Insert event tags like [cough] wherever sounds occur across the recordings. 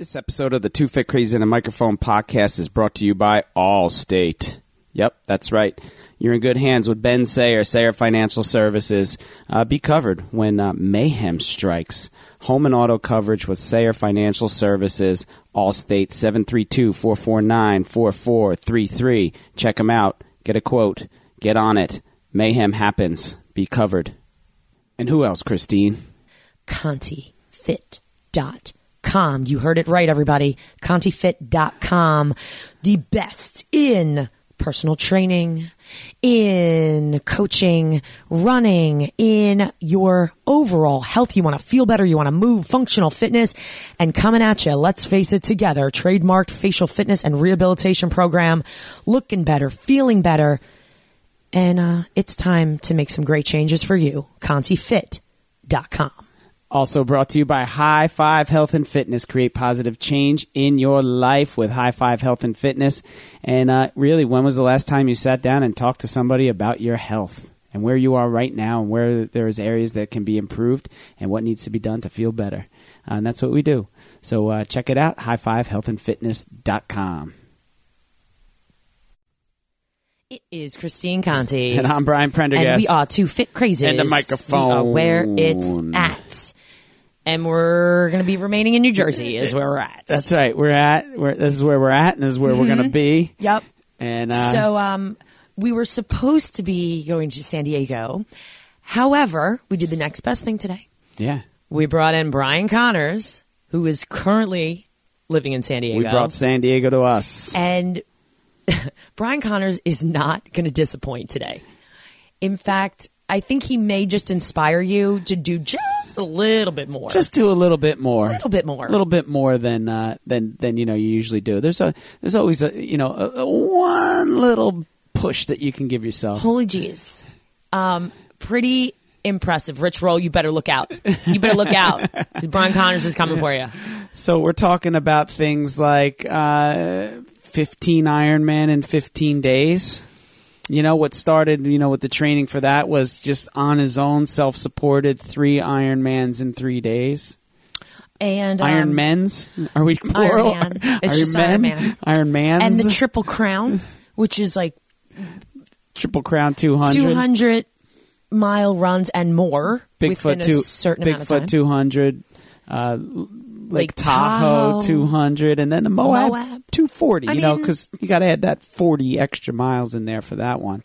This episode of the Two Fit Crazy in a Microphone podcast is brought to you by Allstate. Yep, that's right. You're in good hands with Ben Sayer, Sayer Financial Services. Uh, be covered when uh, mayhem strikes. Home and auto coverage with Sayer Financial Services. Allstate 732-449-4433. Check them out. Get a quote. Get on it. Mayhem happens. Be covered. And who else, Christine? ContiFit.com. You heard it right, everybody. ContiFit.com. The best in personal training, in coaching, running, in your overall health. You want to feel better. You want to move, functional fitness, and coming at you. Let's face it together. Trademarked facial fitness and rehabilitation program. Looking better, feeling better. And uh, it's time to make some great changes for you. ContiFit.com. Also brought to you by High Five Health and Fitness. Create positive change in your life with High Five Health and Fitness. And uh, really, when was the last time you sat down and talked to somebody about your health and where you are right now and where there's areas that can be improved and what needs to be done to feel better? Uh, and that's what we do. So uh, check it out, highfivehealthandfitness.com. It is Christine Conti. [laughs] And I'm Brian Prendergast. And we are two fit crazies. And the microphone. We are where it's at. And we're going to be remaining in New Jersey [laughs] is where we're at. That's right. We're at, we're, this is where we're at and this is where we're going to be. Yep. And uh, So, um, we were supposed to be going to San Diego. However, we did the next best thing today. yeah, We brought in Brian Connors, who is currently living in San Diego. we brought San Diego to us. And [laughs] Brian Connors is not going to disappoint today. In fact, I think he may just inspire you to do just a little bit more. Just do a little bit more. a little bit more. a little bit more than uh, than than you know you usually do. There's a there's always a you know a, a one little push that you can give yourself. Holy jeez. Um, pretty impressive. Rich Roll, you better look out. You better look out. [laughs] Brian Connors is coming for you. So we're talking about things like uh, 15 Ironman in 15 days. You know what started you know with the training for that was just on his own, self-supported three Ironmans in three days. And um, Iron men's? Are we plural? Man. It's Iron just men? Iron Man. Iron Mans? and the Triple Crown, which is like Triple Crown 200. 200 mile runs and more within Bigfoot a two, certain amount of Bigfoot time. 200, uh, Lake, Lake Tahoe, Tahoe. 200, and then the Moab, Moab. 240. I you know, because you got to add that 40 extra miles in there for that one.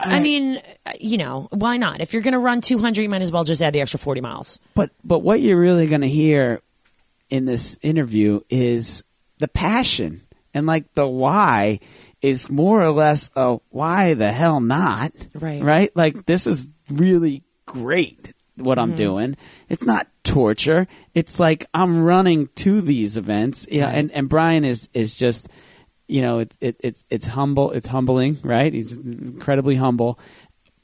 I mean, uh, you know, why not? If you're going to run 200, you might as well just add the extra 40 miles. But but what you're really going to hear in this interview is the passion and like the why is more or less a why the hell not Right. right like this is really great what Mm-hmm. I'm doing it's not torture it's like I'm running to these events Yeah, Right. and and Brian is is just you know it's it, it's it's humble it's humbling right he's incredibly humble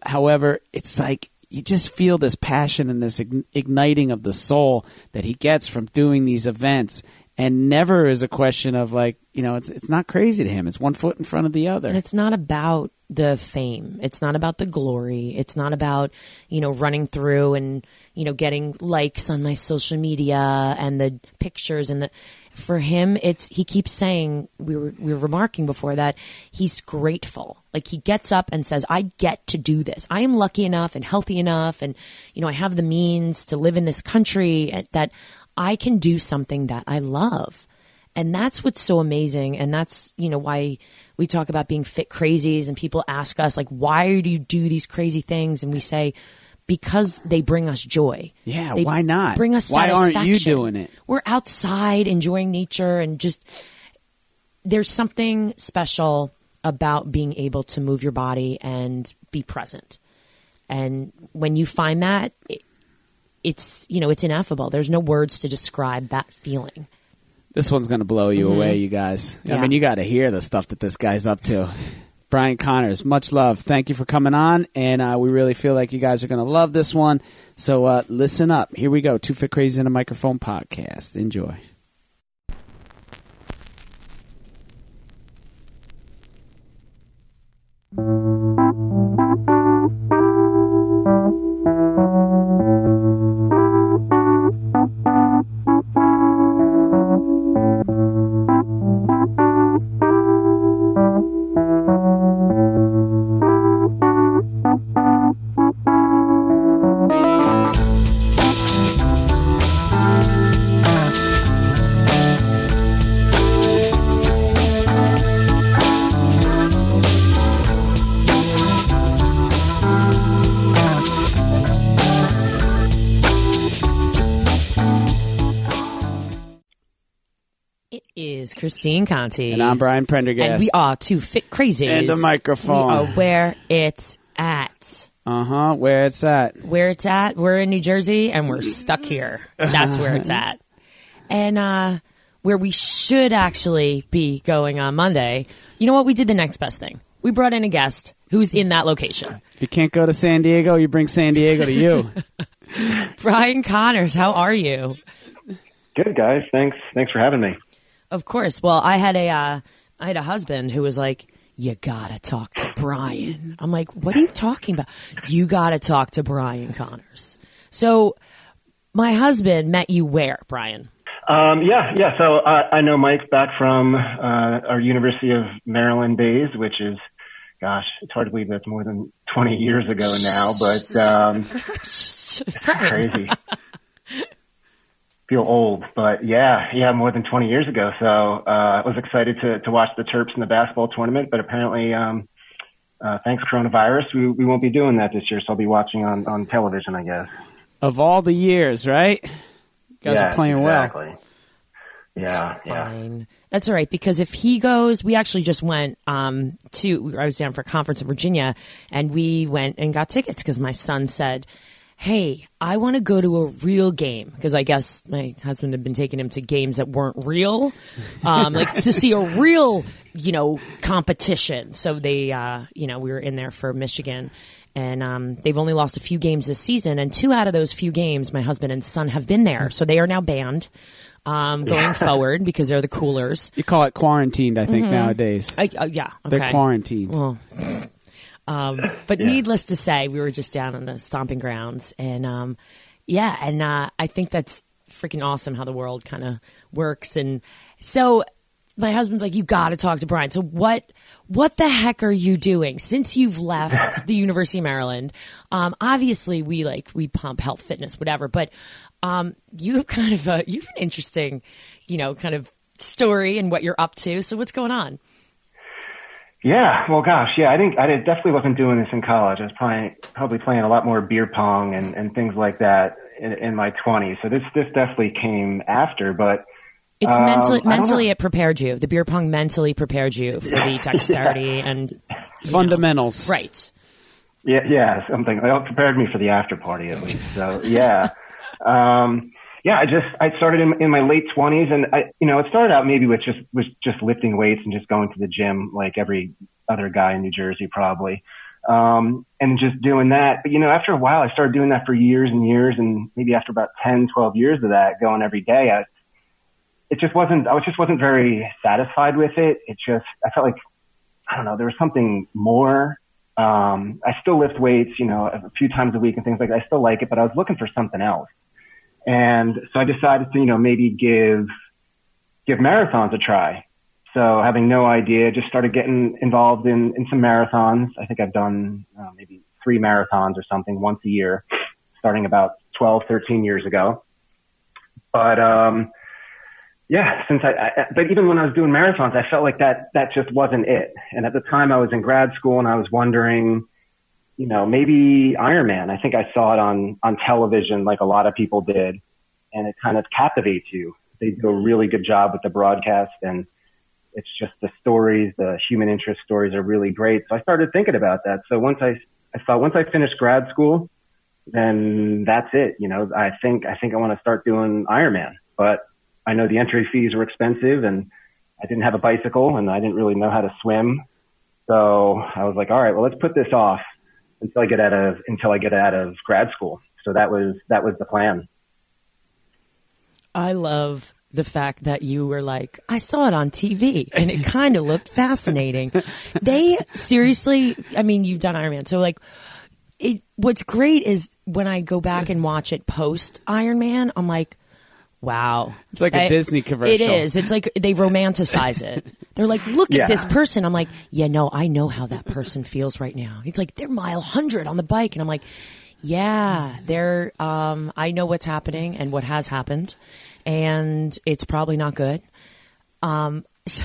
However, it's like you just feel this passion and this igniting of the soul that he gets from doing these events. And never is a question of like, you know, it's it's not crazy to him. It's one foot in front of the other. And it's not about the fame. It's not about the glory. It's not about, you know, running through and, you know, getting likes on my social media and the pictures and the for him it's he keeps saying we were we were remarking before that he's grateful. Like he gets up and says, I get to do this. I am lucky enough and healthy enough and you know, I have the means to live in this country eh, that I can do something that I love. And that's what's so amazing. And that's, you know, why we talk about being fit crazies and people ask us, like, why do you do these crazy things? And we say, because they bring us joy. Yeah, They why not? Bring us Why aren't you satisfaction. doing it? We're outside enjoying nature and just, there's something special about being able to move your body and be present. And when you find that, it, it's, you know, it's ineffable. There's no words to describe that feeling. This one's going to blow you away, you guys. I Mm-hmm. Mean, you got to hear the stuff that this guy's up to. Brian Connors, much love. Thank you for coming on, and uh, we really feel like you guys are going to love this one. So uh, listen up. Here we go. Two Fit Crazy in a Microphone podcast. Enjoy. Christine Conti. And I'm Brian Prendergast. And we are two fit crazies. And the microphone. We are where it's at. Uh huh. Where it's at. Where it's at. We're in New Jersey and we're stuck here. That's where it's [laughs] at. And uh, where we should actually be going on Monday, you know what? We did the next best thing. We brought in a guest who's in that location. If you can't go to San Diego, you bring San Diego to you. [laughs] [laughs] Brian Connors, how are you? Good guys, thanks. Thanks for having me. Of course. Well, I had a uh, I had a husband who was like, "You gotta talk to Brian." I'm like, "What are you talking about? You gotta talk to Brian Connors." So, my husband met you where, Brian? Um, yeah, yeah. So uh, I know Mike back from uh, our University of Maryland days, which is, gosh, it's hard to believe that's more than 20 years ago now, but um, [laughs] crazy. Feel old, but yeah, yeah, more than 20 years ago. So uh, I was excited to to watch the Terps in the basketball tournament, but apparently, um, uh, thanks coronavirus, we we won't be doing that this year. So I'll be watching on on television, I guess. Of all the years, right? You guys yeah, are playing exactly. well. Yeah, yeah. Fine. That's all right because if he goes, we actually just went um, to. I was down for a conference in Virginia, and we went and got tickets because my son said, "Hey, I want to go to a real game." Because I guess my husband had been taking him to games that weren't real, um, like to see a real, you know, competition. So they, uh, you know, we were in there for Michigan. And um, they've only lost a few games this season, and two out of those few games, my husband and son have been there, so they are now banned um, going forward because they're the coolers. You call it quarantined, I think, nowadays. I, uh, yeah, okay. They're quarantined. Well, um, [laughs] but needless to say, we were just down on the stomping grounds, and um, yeah, and uh, I think that's freaking awesome how the world kind of works. And so, my husband's like, "You got to talk to Brian." So what? What the heck are you doing since you've left [laughs] the University of Maryland? Um, obviously, we like we pump health, fitness, whatever, but um, you kind of uh, you've an interesting, you know, kind of story and what you're up to. So what's going on? Yeah, well, gosh, yeah, I think I definitely wasn't doing this in college. I was probably probably playing a lot more beer pong and, and things like that in, in my 20s. So this this definitely came after, but It's um, mentally mentally it prepared you. The beer pong mentally prepared you for the [laughs] dexterity and Fundamentals. right. Yeah, yeah, something. It prepared me for the after party at least. So yeah, [laughs] um, yeah. I just I started in, in my late twenties, and I, you know, it started out maybe with just was just lifting weights and just going to the gym like every other guy in New Jersey probably, um, and just doing that. But you know, after a while, I started doing that for years and years, and maybe after about 10, 12 years of that, going every day, I, it just wasn't. I just wasn't very satisfied with it. It just I felt like I don't know. There was something more. Um, I still lift weights, you know, a few times a week and things like that. I still like it, but I was looking for something else. And so I decided to, you know, maybe give, give marathons a try. So having no idea, just started getting involved in, in some marathons. I think I've done uh, maybe three marathons or something once a year, starting about 12, 13 years ago. But, um, yeah, since I, I, but even when I was doing marathons, I felt like that, that just wasn't it. And at the time I was in grad school and I was wondering, you know, maybe Ironman. I think I saw it on, on television like a lot of people did and it kind of captivates you. They do a really good job with the broadcast and it's just the stories, the human interest stories are really great. So I started thinking about that. So once I, I thought once I finished grad school, then that's it. You know, I think, I think I want to start doing Ironman, but I know the entry fees were expensive and I didn't have a bicycle and I didn't really know how to swim. So I was like, all right, well, let's put this off until I get out of, until I get out of grad school. So that was, that was the plan. I love the fact that you were like, I saw it on TV and it kind of looked fascinating. [laughs] They seriously, I mean, you've done Iron Man. So like, it, what's great is when I go back and watch it post Iron Man, I'm like, wow. It's like a Disney commercial. It is. It's like they romanticize it. They're like, look Yeah. at this person. I'm like, yeah, no, I know how that person feels right now. It's like they're mile hundred on the bike, and I'm like, yeah, they're. Um, I know what's happening and what has happened, and it's probably not good. Um, [laughs] so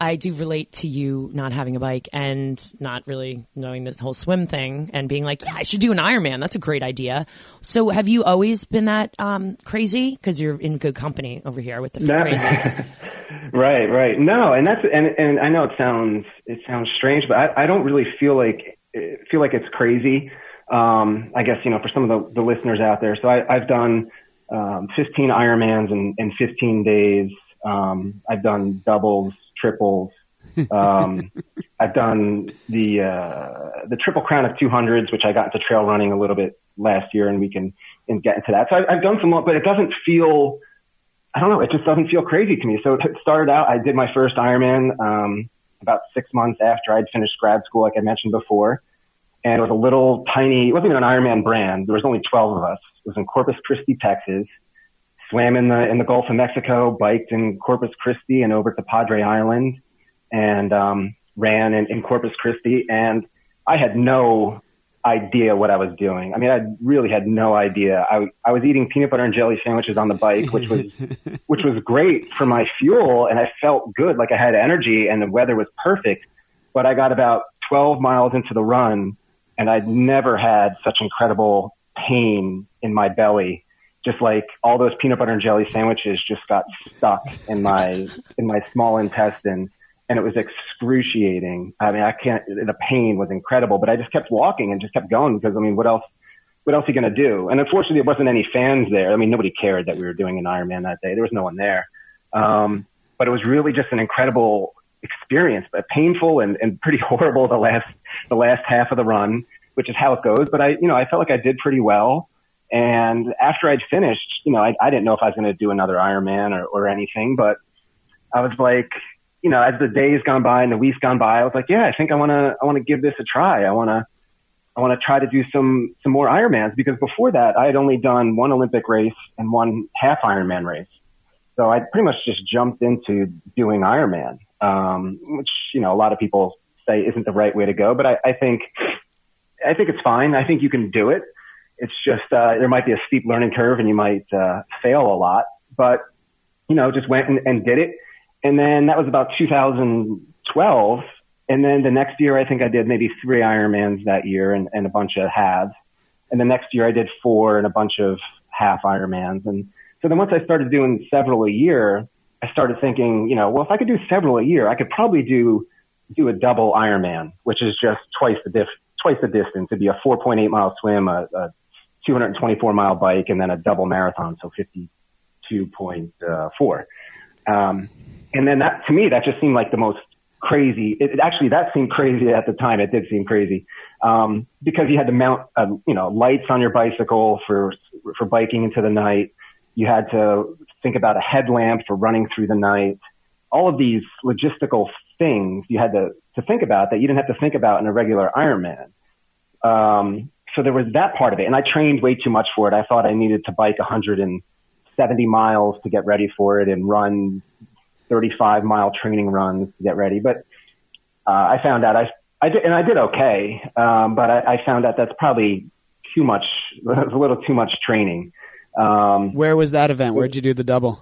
I do relate to you not having a bike and not really knowing this whole swim thing and being like, yeah, I should do an Ironman. That's a great idea. So have you always been that um, crazy? Because you're in good company over here with the No. crazies. [laughs] right, right. No, and that's and and I know it sounds it sounds strange, but I, I don't really feel like feel like it's crazy. Um, I guess you know for some of the, the listeners out there. So I, I've done um, 15 Ironmans in, in 15 days. Um, I've done doubles, triples. Um, [laughs] I've done the uh, the triple crown of 200s, which I got into trail running a little bit last year, and we can and get into that. So I, I've done some, but it doesn't feel I don't know. It just doesn't feel crazy to me. So it started out, I did my first Ironman, um, about six months after I'd finished grad school, like I mentioned before. And it was a little tiny, it wasn't even an Ironman brand. There was only 12 of us. It was in Corpus Christi, Texas. Swam in the, in the Gulf of Mexico, biked in Corpus Christi and over to Padre Island and, um, ran in, in Corpus Christi. And I had no idea what I was doing. I mean, I really had no idea. I, I was eating peanut butter and jelly sandwiches on the bike, which was, [laughs] which was great for my fuel. And I felt good. Like I had energy and the weather was perfect. But I got about 12 miles into the run and I'd never had such incredible pain in my belly. Just like all those peanut butter and jelly sandwiches just got stuck in my, in my small intestine and it was excruciating. I mean, I can't, the pain was incredible, but I just kept walking and just kept going because, I mean, what else, what else are you going to do? And unfortunately, there wasn't any fans there. I mean, nobody cared that we were doing an Ironman that day. There was no one there. Um, but it was really just an incredible experience, but painful and, and pretty [laughs] horrible the last, the last half of the run, which is how it goes. But I, you know, I felt like I did pretty well. And after I'd finished, you know, I, I didn't know if I was going to do another Ironman or, or anything, but I was like, you know, as the days gone by and the weeks gone by, I was like, yeah, I think I want to, I want to give this a try. I want to, I want to try to do some, some more Ironmans because before that I had only done one Olympic race and one half Ironman race. So I pretty much just jumped into doing Ironman, um, which, you know, a lot of people say isn't the right way to go, but I, I think, I think it's fine. I think you can do it. It's just, uh, there might be a steep learning curve and you might, uh, fail a lot, but, you know, just went and, and did it and then that was about 2012. And then the next year, I think I did maybe three Ironmans that year and, and a bunch of halves. And the next year I did four and a bunch of half Ironmans. And so then once I started doing several a year, I started thinking, you know, well, if I could do several a year, I could probably do, do a double Ironman, which is just twice the diff, twice the distance. It'd be a 4.8 mile swim, a, a 224 mile bike, and then a double marathon. So 52.4. Um, and then that to me that just seemed like the most crazy. It, it actually that seemed crazy at the time. It did seem crazy um, because you had to mount uh, you know lights on your bicycle for for biking into the night. You had to think about a headlamp for running through the night. All of these logistical things you had to to think about that you didn't have to think about in a regular Ironman. Um, so there was that part of it, and I trained way too much for it. I thought I needed to bike 170 miles to get ready for it and run 35 mile training runs to get ready. But uh, I found out I, I did, and I did okay, um, but I, I found out that's probably too much, [laughs] a little too much training. Um, Where was that event? Where'd you do the double?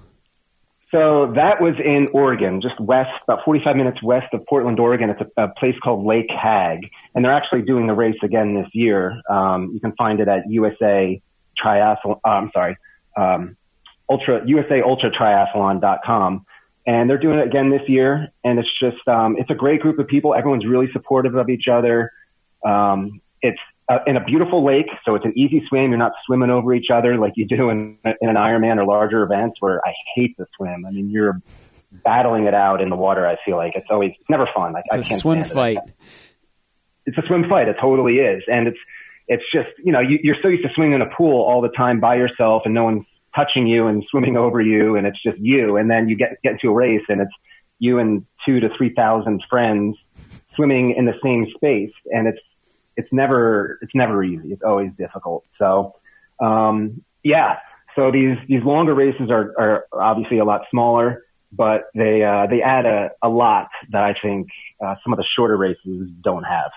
So that was in Oregon, just west, about 45 minutes west of Portland, Oregon. It's a, a place called Lake Hagg, and they're actually doing the race again this year. Um, you can find it at USA Triathlon. Uh, I'm sorry, um, Ultra USA Ultra Triathlon.com and they're doing it again this year. And it's just, um, it's a great group of people. Everyone's really supportive of each other. Um, it's uh, in a beautiful lake, so it's an easy swim. You're not swimming over each other like you do in, in an Ironman or larger events where I hate to swim. I mean, you're battling it out in the water. I feel like it's always it's never fun. Like it's I can't a swim fight. It. It's a swim fight. It totally is, and it's it's just you know you, you're so used to swimming in a pool all the time by yourself, and no one's touching you and swimming over you and it's just you. And then you get, get into a race and it's you and two to 3,000 friends swimming in the same space. And it's, it's never, it's never easy. It's always difficult. So, um, yeah. So these, these longer races are, are obviously a lot smaller, but they, uh, they add a, a lot that I think, uh, some of the shorter races don't have.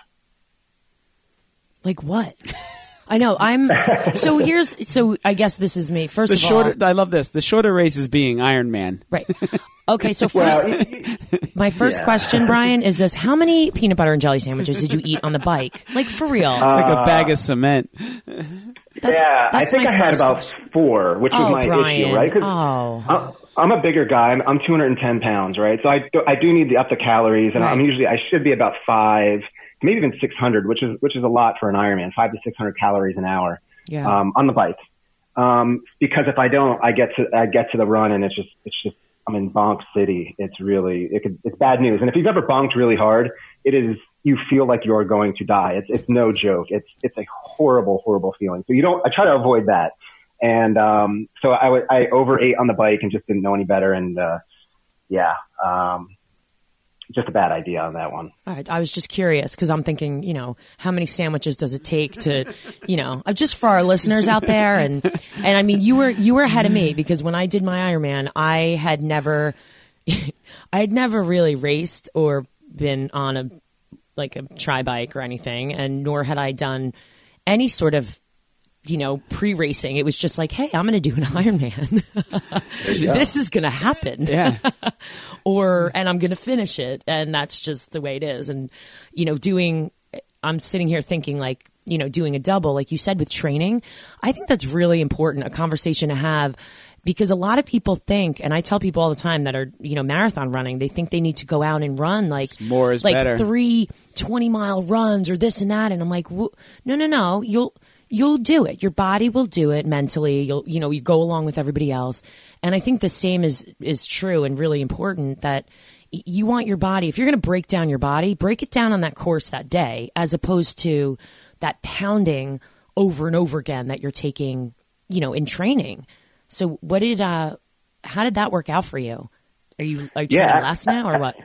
Like what? [laughs] I know. I'm [laughs] so here's so I guess this is me. First the of shorter, all, I love this. The shorter race is being Iron Man. Right. Okay, so [laughs] first, my first yeah. question, [laughs] Brian, is this: How many peanut butter and jelly sandwiches did you eat on the bike? Like for real? Uh, like a bag of cement. That's, yeah, that's I think I had about four, which oh, was my Brian. issue, right? Oh. Uh, I'm a bigger guy. I'm, I'm 210 pounds, right? So I do, I do need to up the calories, and Right. I'm usually I should be about five, maybe even 600, which is which is a lot for an Ironman, five to 600 calories an hour Yeah. um, on the bike. Um, because if I don't, I get to I get to the run, and it's just it's just I'm in bonk city. It's really it could, it's bad news. And if you've ever bonked really hard, it is you feel like you're going to die. It's it's no joke. It's it's a horrible horrible feeling. So you don't. I try to avoid that. And um, so I wa- I overate on the bike and just didn't know any better. And uh, yeah, um, just a bad idea on that one. All right. I was just curious because I'm thinking, you know, how many sandwiches does it take to, you know, uh, just for our listeners out there, and and I mean, you were you were ahead of me because when I did my Ironman, I had never, [laughs] I had never really raced or been on a like a tri bike or anything, and nor had I done any sort of. You know, pre-racing, it was just like, "Hey, I'm going to do an [laughs] Ironman. this is going to happen." Yeah. [laughs] or and I'm going to finish it and that's just the way it is. And you know doing I'm sitting here thinking like you know doing a double like you said with training. I think that's really important a conversation to have because a lot of people think and I tell people all the time that are you know marathon running they think they need to go out and run like More is like better. three 20 mile runs or this and that. And I'm like no no no. You'll you'll do it. Your body will do it mentally. You'll you know you go along with everybody else. And I think the same is is true and really important that you want your body if you're going to break down your body break it down on that course that day as opposed to that pounding over and over again that you're taking you know in training. So what did uh how did that work out for you? Are you are you Yeah, less now or what?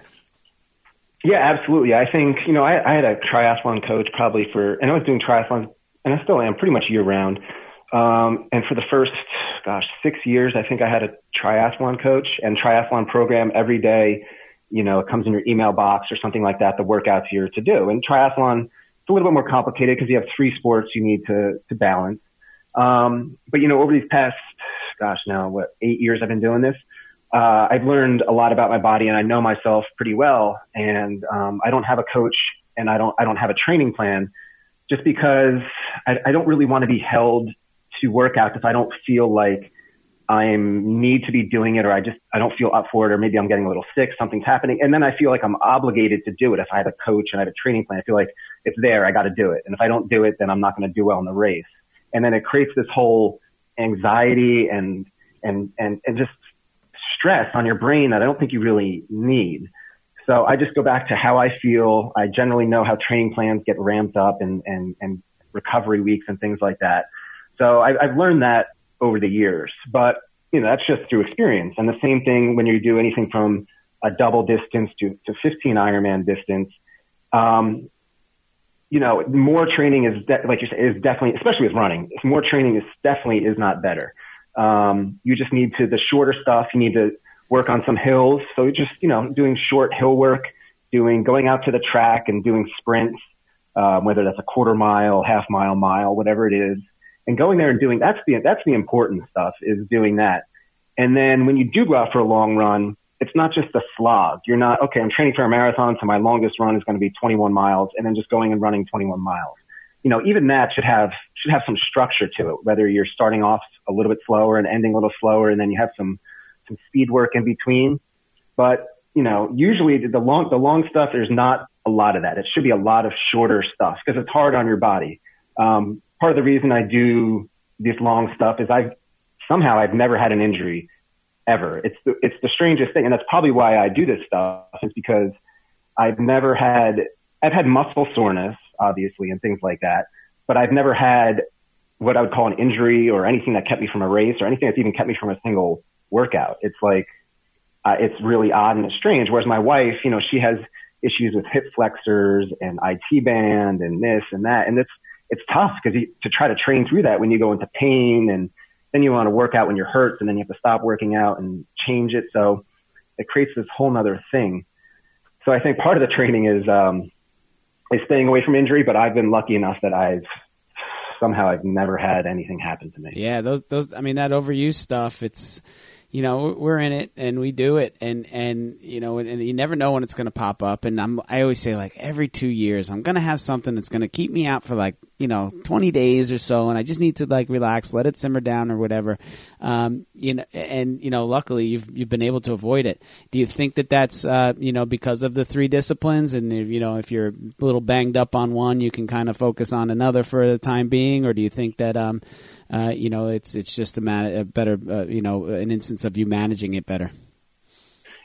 Yeah, absolutely. I think, you know, I, I had a triathlon coach probably for, and I was doing triathlons, and I still am pretty much year round. Um, and for the first, gosh, six years, I think I had a triathlon coach and triathlon program every day. You know, it comes in your email box or something like that, the workouts you're to do. And triathlon, it's a little bit more complicated because you have three sports you need to, to balance. Um, but, you know, over these past, gosh, now what, eight years I've been doing this, uh, I've learned a lot about my body and I know myself pretty well. And um, I don't have a coach and I don't I don't have a training plan just because I, I don't really want to be held to workouts if I don't feel like I need to be doing it or I just I don't feel up for it or maybe I'm getting a little sick, something's happening, and then I feel like I'm obligated to do it. If I have a coach and I have a training plan, I feel like it's there, I got to do it. And if I don't do it, then I'm not going to do well in the race. And then it creates this whole anxiety and and and and just stress on your brain that I don't think you really need. So I just go back to how I feel. I generally know how training plans get ramped up and, and, and recovery weeks and things like that. So I've, I've learned that over the years, but you know, that's just through experience. And the same thing when you do anything from a double distance to, to 15 Ironman distance. Um, you know, more training is de- like you said, is definitely, especially with running, more training is definitely is not better. Um, you just need to, the shorter stuff, you need to work on some hills. So just, you know, doing short hill work, doing, going out to the track and doing sprints, um, whether that's a quarter mile, half mile, mile, whatever it is, and going there and doing, that's the, that's the important stuff is doing that. And then when you do go out for a long run, it's not just a slog. You're not, okay, I'm training for a marathon, so my longest run is going to be 21 miles and then just going and running 21 miles. You know, even that should have, should have some structure to it, whether you're starting off a little bit slower and ending a little slower and then you have some, some speed work in between. But, you know, usually the long, the long stuff, there's not a lot of that. It should be a lot of shorter stuff because it's hard on your body. Um, part of the reason I do this long stuff is I've somehow I've never had an injury ever. It's the, it's the strangest thing. And that's probably why I do this stuff is because I've never had, I've had muscle soreness, obviously, and things like that, but I've never had what I would call an injury or anything that kept me from a race or anything that's even kept me from a single workout. It's like, uh, it's really odd and it's strange. Whereas my wife, you know, she has issues with hip flexors and IT band and this and that. And it's, it's tough because to try to train through that when you go into pain and then you want to work out when you're hurt and then you have to stop working out and change it. So it creates this whole nother thing. So I think part of the training is, um, is staying away from injury, but I've been lucky enough that I've somehow I've never had anything happen to me. Yeah, those those I mean that overuse stuff. It's you know we're in it and we do it. And and you know and, and you never know when it's going to pop up. And I'm I always say like every 2 years I'm going to have something that's going to keep me out for like you know 20 days or so. And I just need to like relax let it simmer down or whatever. Um you know and you know luckily you've you've been able to avoid it. Do you think that that's uh you know because of the three disciplines? And if, you know if you're a little banged up on one you can kind of focus on another for the time being? Or do you think that um uh, you know, it's it's just a, man- a better, uh, you know, an instance of you managing it better.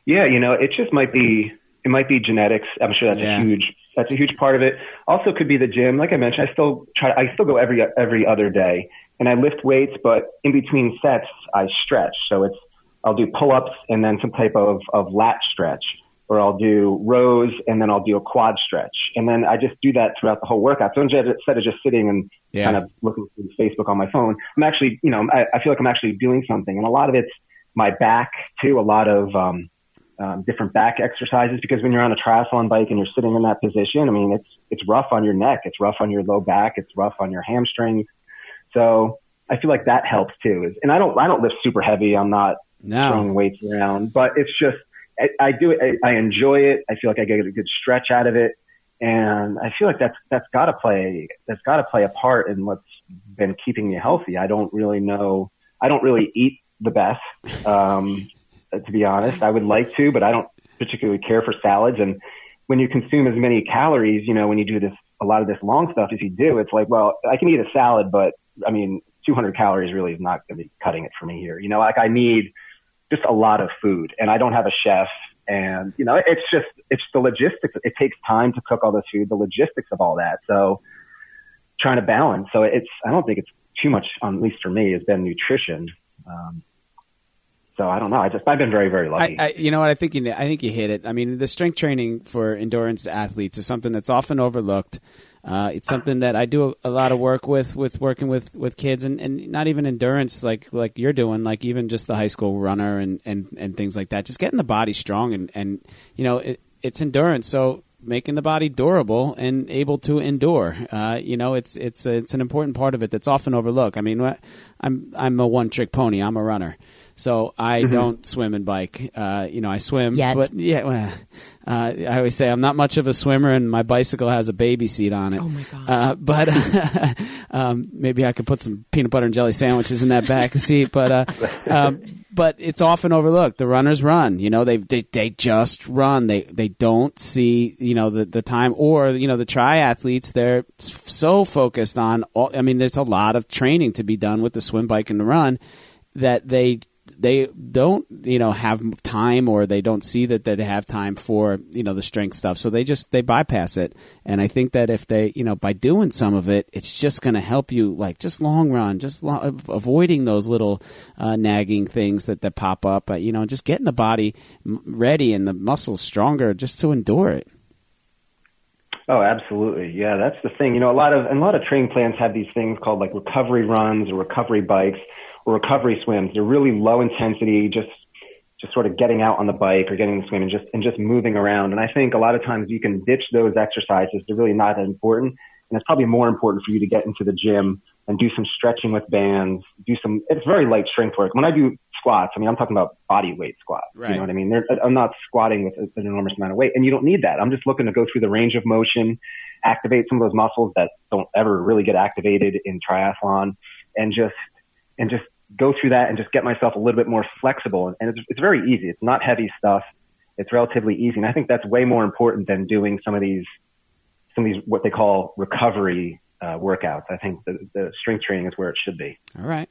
Yeah, you know, it just might be it might be genetics. I'm sure that's yeah. a huge that's a huge part of it. Also, could be the gym. Like I mentioned, I still try. I still go every every other day, and I lift weights, but in between sets, I stretch. So it's I'll do pull ups and then some type of of lat stretch or I'll do rows and then I'll do a quad stretch. And then I just do that throughout the whole workout. So instead of just sitting and yeah. kind of looking through Facebook on my phone, I'm actually, you know, I, I feel like I'm actually doing something. And a lot of it's my back too, a lot of, um, um, different back exercises because when you're on a triathlon bike and you're sitting in that position, I mean, it's, it's rough on your neck. It's rough on your low back. It's rough on your hamstrings. So I feel like that helps too. And I don't, I don't lift super heavy. I'm not no. throwing weights around, but it's just, I, I do it. I, I enjoy it. I feel like I get a good stretch out of it, and I feel like that's that's got to play that's got to play a part in what's been keeping me healthy. I don't really know. I don't really eat the best, um, to be honest. I would like to, but I don't particularly care for salads. And when you consume as many calories, you know, when you do this a lot of this long stuff as you do, it's like, well, I can eat a salad, but I mean, 200 calories really is not going to be cutting it for me here. You know, like I need just a lot of food and I don't have a chef and you know it's just it's the logistics it takes time to cook all this food the logistics of all that so trying to balance so it's i don't think it's too much at least for me has been nutrition um, so I don't know. I just I've been very very lucky. I, I, you know what? I think you I think you hit it. I mean, the strength training for endurance athletes is something that's often overlooked. Uh, it's something that I do a, a, lot of work with, with working with, with kids, and, and not even endurance like like you're doing, like even just the high school runner and, and, and things like that. Just getting the body strong and, and you know it, it's endurance. So making the body durable and able to endure. Uh, you know, it's it's it's an important part of it that's often overlooked. I mean, I'm I'm a one trick pony. I'm a runner. So I mm-hmm. don't swim and bike. Uh, you know, I swim, Yet. but yeah, well, uh, I always say I'm not much of a swimmer, and my bicycle has a baby seat on it. Oh my god! Uh, but [laughs] um, maybe I could put some peanut butter and jelly sandwiches in that back seat. But uh, [laughs] um, but it's often overlooked. The runners run. You know, they they, they just run. They they don't see you know the the time or you know the triathletes. They're so focused on. All, I mean, there's a lot of training to be done with the swim, bike, and the run that they they don't you know have time or they don't see that they have time for you know the strength stuff. So they just they bypass it. And i think that if they you know by doing some of it it's just going to help you like just long run just lo- avoiding those little uh, nagging things that that pop up. Uh, you know just getting the body ready and the muscles stronger just to endure it. Oh, absolutely. Yeah, that's the thing. You know, a lot of and a lot of training plans have these things called like recovery runs or recovery bikes or recovery swims. They're really low intensity, just just sort of getting out on the bike or getting the swim and just and just moving around. And I think a lot of times you can ditch those exercises. They're really not that important. And it's probably more important for you to get into the gym and do some stretching with bands, do some, it's very light strength work. When I do squats, I mean, I'm talking about body weight squats. Right. You know what I mean? They're, I'm not squatting with an enormous amount of weight and you don't need that. I'm just looking to go through the range of motion, activate some of those muscles that don't ever really get activated in triathlon and just, and just go through that and just get myself a little bit more flexible. And it's, it's very easy. It's not heavy stuff. It's relatively easy. And I think that's way more important than doing some of these, some of these, what they call recovery uh, workouts. I think the, the strength training is where it should be. All right.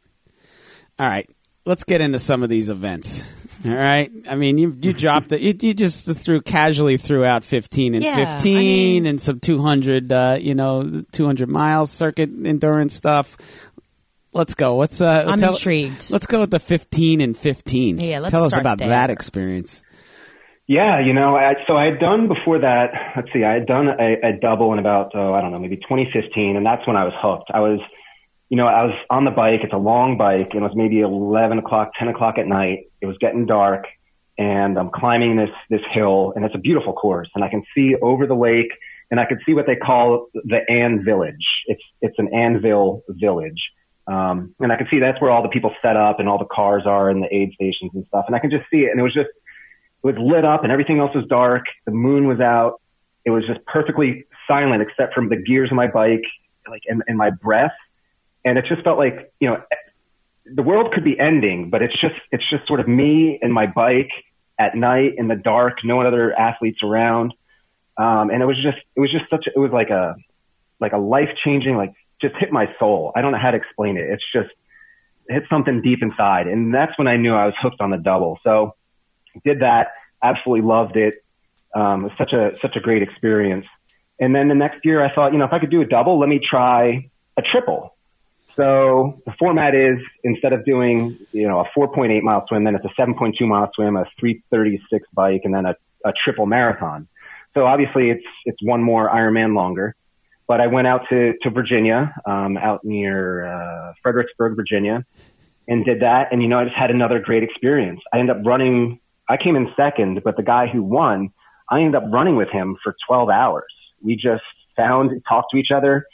All right. Let's get into some of these events. All right. I mean, you you [laughs] dropped it. You, you just threw casually throughout 15 and yeah, 15 I mean, and some 200, uh, you know, 200 miles circuit endurance stuff. Let's go. What's uh? I'm tell, intrigued. Let's go with the 15 and 15. Yeah, let's tell us about there. that experience. Yeah, you know, I, so I had done before that. Let's see, I had done a, a double in about oh, I don't know, maybe 2015, and that's when I was hooked. I was, you know, I was on the bike. It's a long bike, and it was maybe 11 o'clock, 10 o'clock at night. It was getting dark, and I'm climbing this this hill, and it's a beautiful course, and I can see over the lake, and I could see what they call the Ann Village. It's it's an anvil village Um, and I could see that's where all the people set up and all the cars are and the aid stations and stuff. And I can just see it. And it was just, it was lit up and everything else was dark. The moon was out. It was just perfectly silent except from the gears of my bike, like, and, and my breath. And it just felt like, you know, the world could be ending, but it's just, it's just sort of me and my bike at night in the dark, no other athletes around. Um, and it was just, it was just such, it was like a, like a life changing, like just hit my soul. I don't know how to explain it. It's just hit something deep inside. And that's when I knew I was hooked on the double. So did that, absolutely loved it. Um, it was such a, such a great experience. And then the next year I thought, you know, if I could do a double, let me try a triple. So the format is instead of doing, you know, a 4.8 mile swim, then it's a 7.2 mile swim, a 336 bike, and then a, a triple marathon. So obviously it's, it's one more Ironman longer but I went out to, to Virginia, um, out near, uh, Fredericksburg, Virginia and did that. And, you know, I just had another great experience. I ended up running, I came in second, but the guy who won, I ended up running with him for 12 hours. We just found, talked to each other.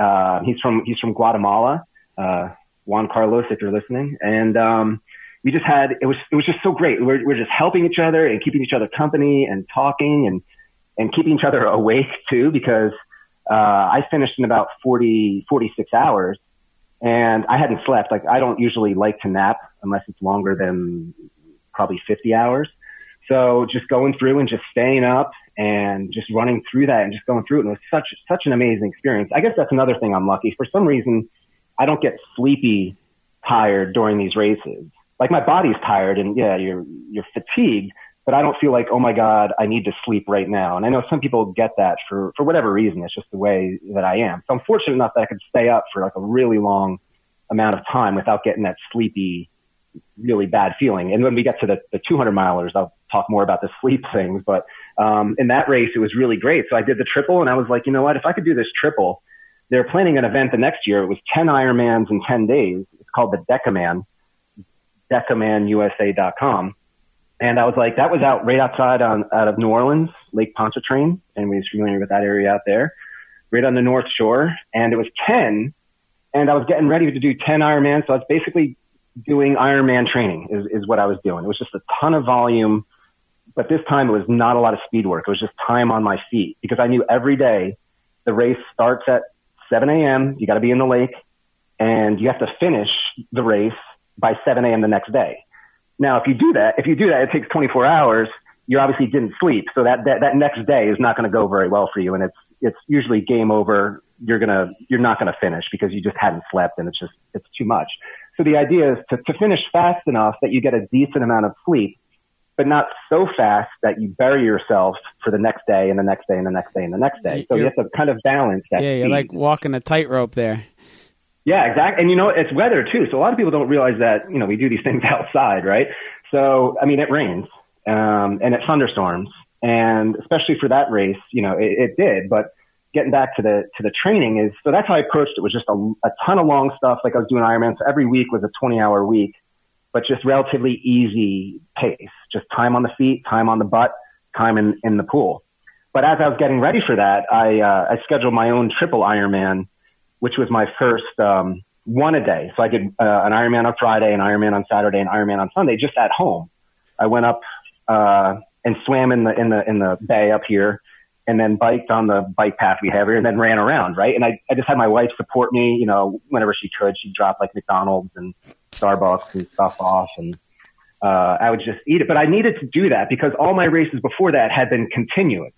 Uh, he's from, he's from Guatemala, uh, Juan Carlos, if you're listening. And, um, we just had, it was, it was just so great. We're, we're just helping each other and keeping each other company and talking and, and keeping each other [laughs] awake too, because uh, I finished in about 40, 46 hours and I hadn't slept. Like I don't usually like to nap unless it's longer than probably 50 hours. So just going through and just staying up and just running through that and just going through it. And it was such, such an amazing experience. I guess that's another thing I'm lucky. For some reason, I don't get sleepy tired during these races. Like my body's tired and yeah, you're, you're fatigued, but I don't feel like, oh my God, I need to sleep right now. And I know some people get that for, for whatever reason. It's just the way that I am. So I'm fortunate enough that I could stay up for like a really long amount of time without getting that sleepy, really bad feeling. And when we get to the, the 200 milers, I'll talk more about the sleep things. But, um, in that race, it was really great. So I did the triple and I was like, you know what? If I could do this triple, they're planning an event the next year. It was 10 Ironmans in 10 days. It's called the Decaman, decamanusa.com and I was like, that was out right outside on, out of New Orleans, Lake Pontchartrain. Was familiar with that area out there, right on the North Shore. And it was 10 and I was getting ready to do 10 Ironman. So I was basically doing Ironman training is, is what I was doing. It was just a ton of volume, but this time it was not a lot of speed work. It was just time on my feet because I knew every day the race starts at 7 a.m. You got to be in the lake and you have to finish the race by 7 a.m. the next day. Now, if you do that, if you do that, it takes 24 hours. You obviously didn't sleep, so that that, that next day is not going to go very well for you, and it's it's usually game over. You're gonna you're not going to finish because you just hadn't slept, and it's just it's too much. So the idea is to, to finish fast enough that you get a decent amount of sleep, but not so fast that you bury yourself for the next day and the next day and the next day and the next day. So you're, you have to kind of balance that. Yeah, you're like walking a tightrope there. Yeah, exactly. And you know, it's weather too. So a lot of people don't realize that, you know, we do these things [laughs] outside, right? So, I mean, it rains, um, and it thunderstorms. And especially for that race, you know, it, it did, but getting back to the, to the training is, so that's how I approached it was just a, a ton of long stuff. Like I was doing Ironman. So every week was a 20 hour week, but just relatively easy pace, just time on the feet, time on the butt, time in, in the pool. But as I was getting ready for that, I, uh, I scheduled my own triple Ironman which was my first um, one a day. So I did uh, an Ironman on Friday, an Ironman on Saturday, an Ironman on Sunday, just at home. I went up uh, and swam in the in the in the bay up here, and then biked on the bike path we have here, and then ran around, right? And I I just had my wife support me, you know, whenever she could. She'd drop like McDonald's and Starbucks and stuff off, and uh, I would just eat it. But I needed to do that because all my races before that had been continuous.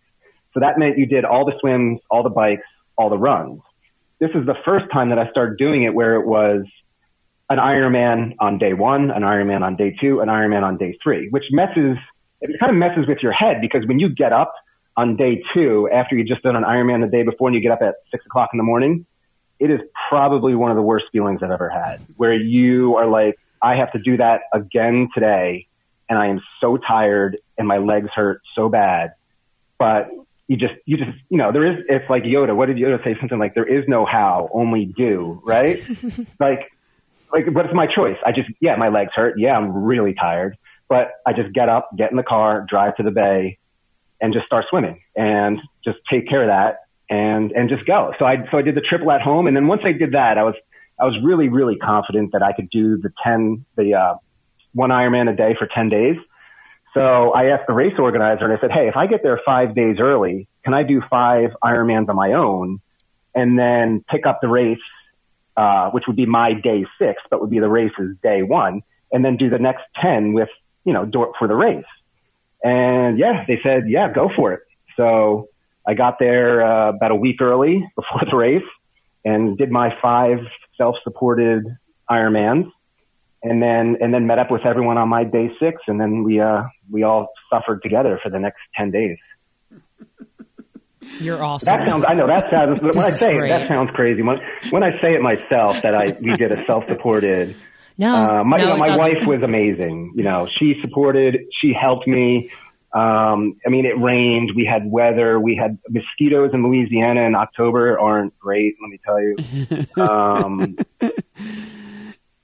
So that meant you did all the swims, all the bikes, all the runs this is the first time that I started doing it where it was an Ironman on day one, an Ironman on day two, an Ironman on day three, which messes, it kind of messes with your head because when you get up on day two after you just done an Ironman the day before and you get up at six o'clock in the morning, it is probably one of the worst feelings I've ever had where you are like, I have to do that again today and I am so tired and my legs hurt so bad. But you just, you just, you know, there is, it's like Yoda. What did Yoda say? Something like, there is no how, only do, right? [laughs] like, like, what's my choice? I just, yeah, my legs hurt. Yeah, I'm really tired, but I just get up, get in the car, drive to the bay and just start swimming and just take care of that and, and just go. So I, so I did the triple at home. And then once I did that, I was I was really, really confident that I could do the 10, the, uh, one Ironman a day for 10 days. So I asked the race organizer and I said, Hey, if I get there five days early, can I do five Ironmans on my own and then pick up the race, uh, which would be my day six, but would be the race's day one and then do the next 10 with, you know, for the race. And yeah, they said, yeah, go for it. So I got there uh, about a week early [laughs] before the race and did my five self-supported Ironmans and then and then met up with everyone on my day six, and then we uh we all suffered together for the next ten days. You're awesome. That sounds. I know that sounds. when I say it, that sounds crazy. When when I say it myself, that I we did a self-supported. No, uh, my, no, my wife was amazing. You know, she supported. She helped me. Um, I mean, it rained. We had weather. We had mosquitoes in Louisiana in October aren't great. Let me tell you. [laughs] Um,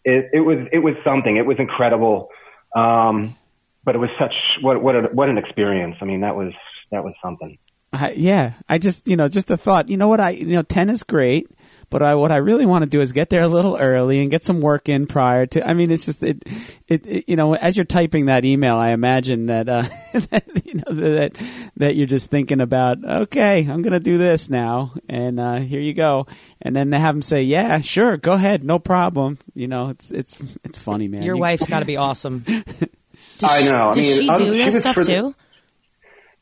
it, it was it was something. It was incredible. Um, but it was such what what a, what an experience. I mean, that was that was something. I, yeah, I just you know just the thought. You know what I you know ten is great, but I what I really want to do is get there a little early and get some work in prior to. I mean, it's just it, it, it you know as you're typing that email, I imagine that, uh, [laughs] that you know that that you're just thinking about. Okay, I'm gonna do this now, and uh, here you go. And then they have them say, "Yeah, sure, go ahead, no problem." You know, it's it's it's funny, man. Your You- wife's got to be awesome. Does [laughs] I she- know. I Does mean, she um, do this stuff for the- too?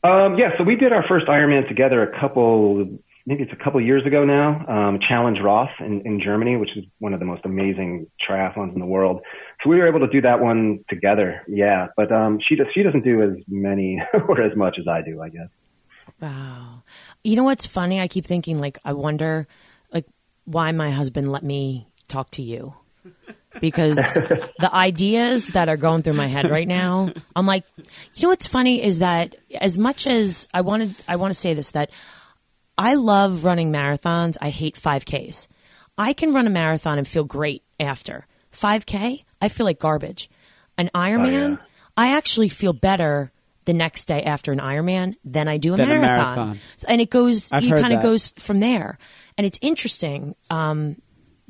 Um, yeah, so we did our first Ironman together a couple, maybe it's a couple years ago now. Um, Challenge Roth in, in Germany, which is one of the most amazing triathlons in the world. So we were able to do that one together. Yeah, but um, she does. She doesn't do as many [laughs] or as much as I do, I guess. Wow. You know what's funny? I keep thinking like I wonder like why my husband let me talk to you. Because [laughs] the ideas that are going through my head right now, I'm like, you know what's funny is that as much as I wanted I want to say this that I love running marathons, I hate 5Ks. I can run a marathon and feel great after. 5K, I feel like garbage. An Ironman, yeah. I actually feel better the next day after an Ironman than I do a Than a marathon. marathon. And it goes, I've it kind of goes from there. And it's interesting um,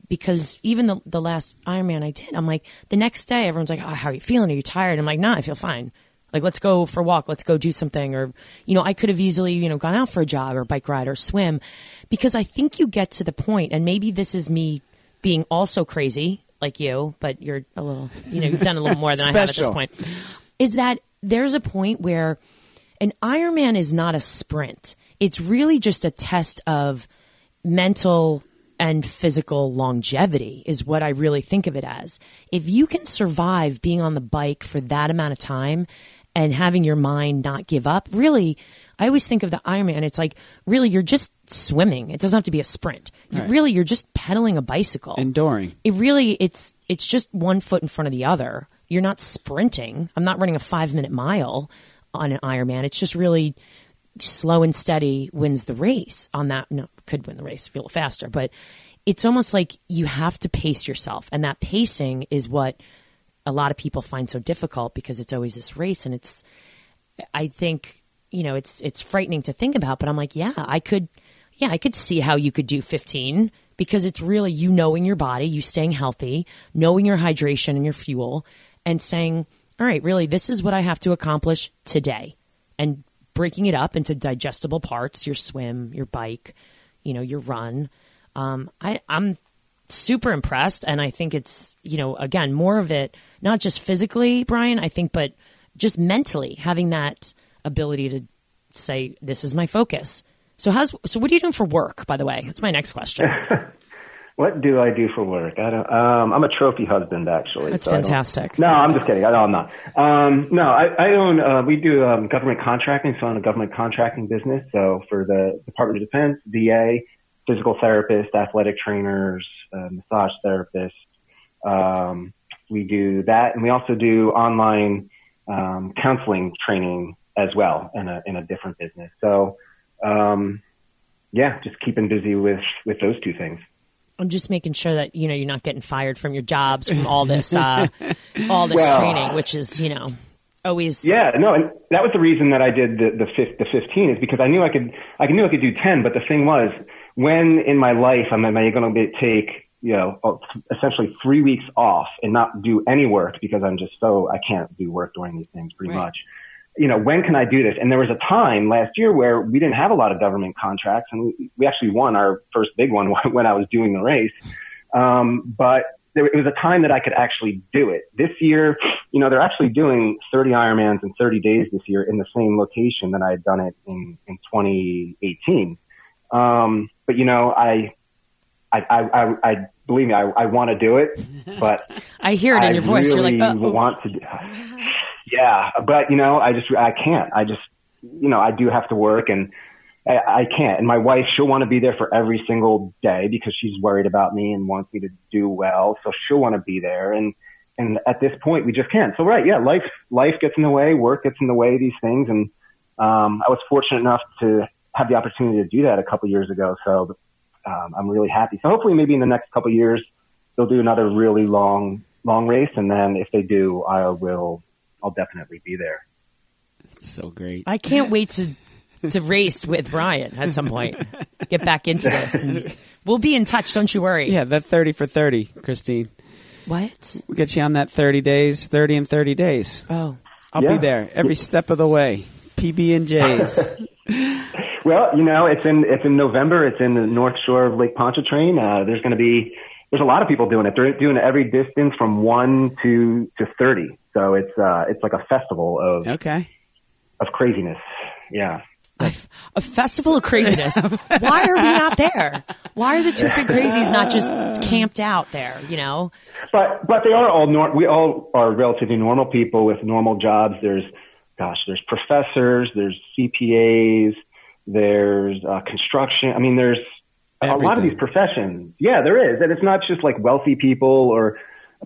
because even the, the last Ironman I did, I'm like, the next day, everyone's like, oh, how are you feeling? Are you tired? I'm like, nah, I feel fine. Like, let's go for a walk. Let's go do something. Or, you know, I could have easily, you know, gone out for a jog or bike ride or swim because I think you get to the point, and maybe this is me being also crazy like you, but you're a little, you know, you've done a little more than I have at this point, is that there's a point where an Ironman is not a sprint. It's really just a test of mental and physical longevity is what I really think of it as. If you can survive being on the bike for that amount of time and having your mind not give up, really, I always think of the Ironman. It's like really you're just swimming. It doesn't have to be a sprint. You, Right. Really, you're just pedaling a bicycle. enduring. it really it's it's just one foot in front of the other. You're not sprinting. I'm not running a five minute mile on an Ironman. It's just really slow and steady wins the race on that. No, could win the race, feel faster, but it's almost like you have to pace yourself, and that pacing is what a lot of people find so difficult because it's always this race, and it's. I think you know it's it's frightening to think about, but I'm like, yeah, I could, yeah, I could see how you could do 15 because it's really you knowing your body, you staying healthy, knowing your hydration and your fuel, and saying, all right, really, this is what I have to accomplish today, and breaking it up into digestible parts: your swim, your bike, you know, your run. Um, I, I'm super impressed, and I think it's you know again more of it, not just physically, Brian. I think, but just mentally having that ability to say, "This is my focus." So, how's so? What are you doing for work? By the way, that's my next question. [laughs] What do I do for work? I don't. Um, I'm a trophy husband, actually. That's so fantastic. No, I'm just kidding. I, no, I'm not. Um, no, I, I own. Uh, we do um, government contracting, so I own a government contracting business. So for the Department of Defense, VA, physical therapists, athletic trainers, uh, massage therapists. Um, we do that, and we also do online um, counseling training as well in a in a different business. So, um, yeah, just keeping busy with with those two things. I'm just making sure that you know you're not getting fired from your jobs from all this, uh, [laughs] all this Well- training, which is you know always Yeah, no, and that was the reason that I did the the, fif- the 15 is because I knew I could I knew I could do 10, but the thing was when in my life am I going to take you know, uh, essentially three weeks off and not do any work because I'm just so, I can't do work during these things pretty Right. much. You know, when can I do this? And there was a time last year where we didn't have a lot of government contracts and we, we actually won our first big one [laughs] when I was doing the race. Um, but there, it was a time that I could actually do it. This year, you know, they're actually doing 30 Ironmans in 30 days this year in the same location that I had done it in, in 2018. Um, but you know, I, I, I, I believe me, I, I want to do it, [laughs] but I hear it in I your voice. Really You're like, oh, want to. do- [laughs] Yeah, but you know, I just I can't. I just you know I do have to work and I, I can't. And my wife, she'll want to be there for every single day because she's worried about me and wants me to do well. So she'll want to be there. And and at this point, we just can't. So right, yeah, life life gets in the way, work gets in the way, of these things. And um, I was fortunate enough to have the opportunity to do that a couple years ago. So um, I'm really happy. So hopefully, maybe in the next couple years, they'll do another really long long race, and then if they do, I will. I'll definitely be there. It's so great. I can't wait to to race with Brian at some point. Get back into this. We'll be in touch. Don't you worry. Yeah, that 30 for 30, Christine. What? We'll get you on that 30 days, 30 and 30 days. Oh, I'll Yeah. be there every step of the way. PB and J's. [laughs] Well, you know, it's in it's in November. It's in the North Shore of Lake Pontchartrain. Uh, there's going to be there's a lot of people doing it. They're doing every distance from one to to thirty. So it's uh, it's like a festival of okay. of craziness. Yeah. a, f- a festival of craziness. [laughs] Why are we not there? Why are the two fit crazies not just camped out there? You know, But but they are all nor- we all are relatively normal people with normal jobs. There's gosh, there's professors, there's CPAs, there's uh, construction. I mean, there's a lot of these professions. Yeah, there is, and it's not just like wealthy people or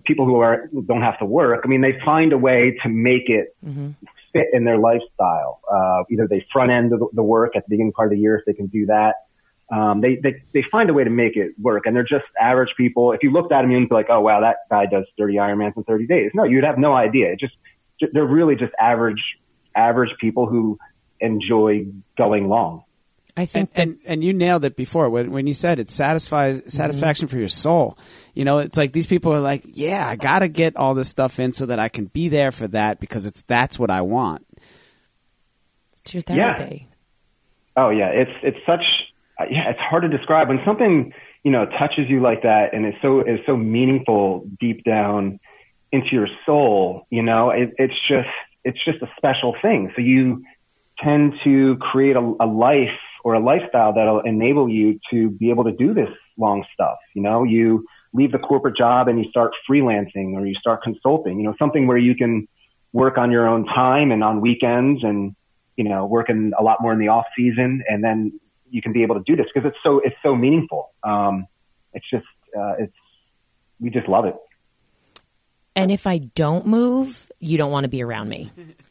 people who are don't have to work. I mean, they find a way to make it mhm fit in their lifestyle. Uh, either they front end the, the work at the beginning part of the year if they can do that. Um, they, they, they find a way to make it work and they're just average people. If you looked at them, you'd be like, oh wow, that guy does 30 Ironmans in 30 days. No, you'd have no idea. It just, they're really just average, average people who enjoy going long. I And, think that and and you nailed it before when when you said it satisfies mm-hmm. satisfaction for your soul. You know, it's like these people are like, yeah, I got to get all this stuff in so that I can be there for that because it's that's what I want. it's your Yeah. therapy. Oh yeah, it's it's such yeah, it's hard to describe when something you know touches you like that and is so is so meaningful deep down into your soul. You know, it, it's just it's just a special thing. So you tend to create a, a life or a lifestyle that'll enable you to be able to do this long stuff. You know, you leave the corporate job and you start freelancing or you start consulting. You know, something where you can work on your own time and on weekends and you know, working a lot more in the off season, and then you can be able to do this because it's so it's so meaningful. Um, it's just uh, it's we just love it. And if I don't move, you don't want to be around me. [laughs]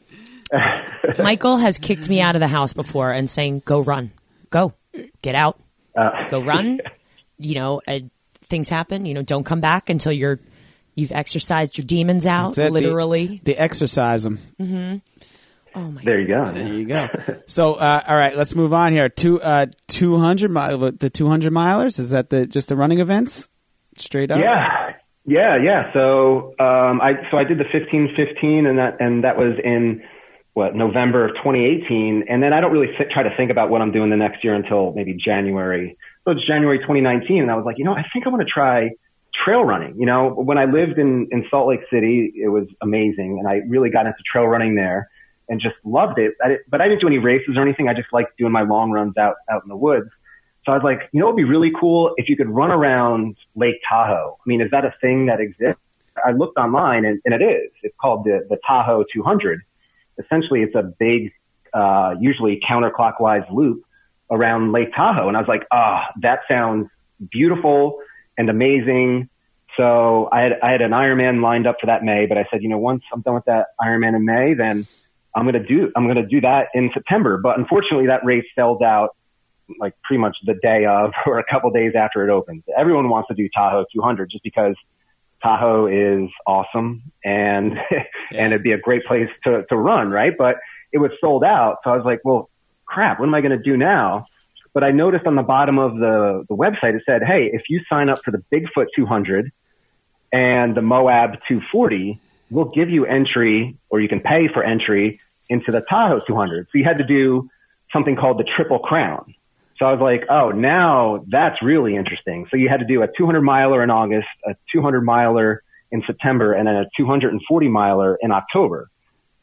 [laughs] Michael has kicked me out of the house before and saying, "Go run, go, get out, Uh, go run." [laughs] You know, uh, things happen. You know, don't come back until you're you've exercised your demons out, That's it. The- literally. the, exercise them. oh my! there you go. There you go. [laughs] So, uh, all right, let's move on here. Two, uh, 200 mile, the 200 milers. Is that the, just the running events? Straight up? Yeah, yeah, yeah. So um, I so I did the fifteen fifteen, and that and that was in what November of 2018, and then I don't really th- try to think about what I'm doing the next year until maybe January. So it's January 2019, and I was like, you know, I think I want to try trail running. You know, when I lived in in Salt Lake City, it was amazing, and I really got into trail running there and just loved it. I did, but I didn't do any races or anything. I just liked doing my long runs out out in the woods. So I was like, you know, it'd be really cool if you could run around Lake Tahoe. I mean, is that a thing that exists? I looked online and, and it is. It's called the, the Tahoe 200. Essentially, it's a big, uh, usually counterclockwise loop around Lake Tahoe. And I was like, ah, that sounds beautiful and amazing. So I had, I had an Ironman lined up for that May, but I said, you know, once I'm done with that Ironman in May, then I'm going to do, I'm going to do that in September. But unfortunately that race sells out like pretty much the day of [laughs] or a couple days after it opens. Everyone wants to do Tahoe 200 just because Tahoe is awesome and [laughs] and it'd be a great place to to run, right? But it was sold out, so I was like, well, crap, what am I going to do now? but I noticed on the bottom of the, the website, it said, Hey, if you sign up for the Bigfoot 200 and the Moab 240, we'll give you entry or you can pay for entry into the Tahoe 200. So you had to do something called the Triple Crown. So I was like, oh, now that's really interesting. So you had to do a 200 miler in August, a 200 miler in September, and then a 240 miler in October.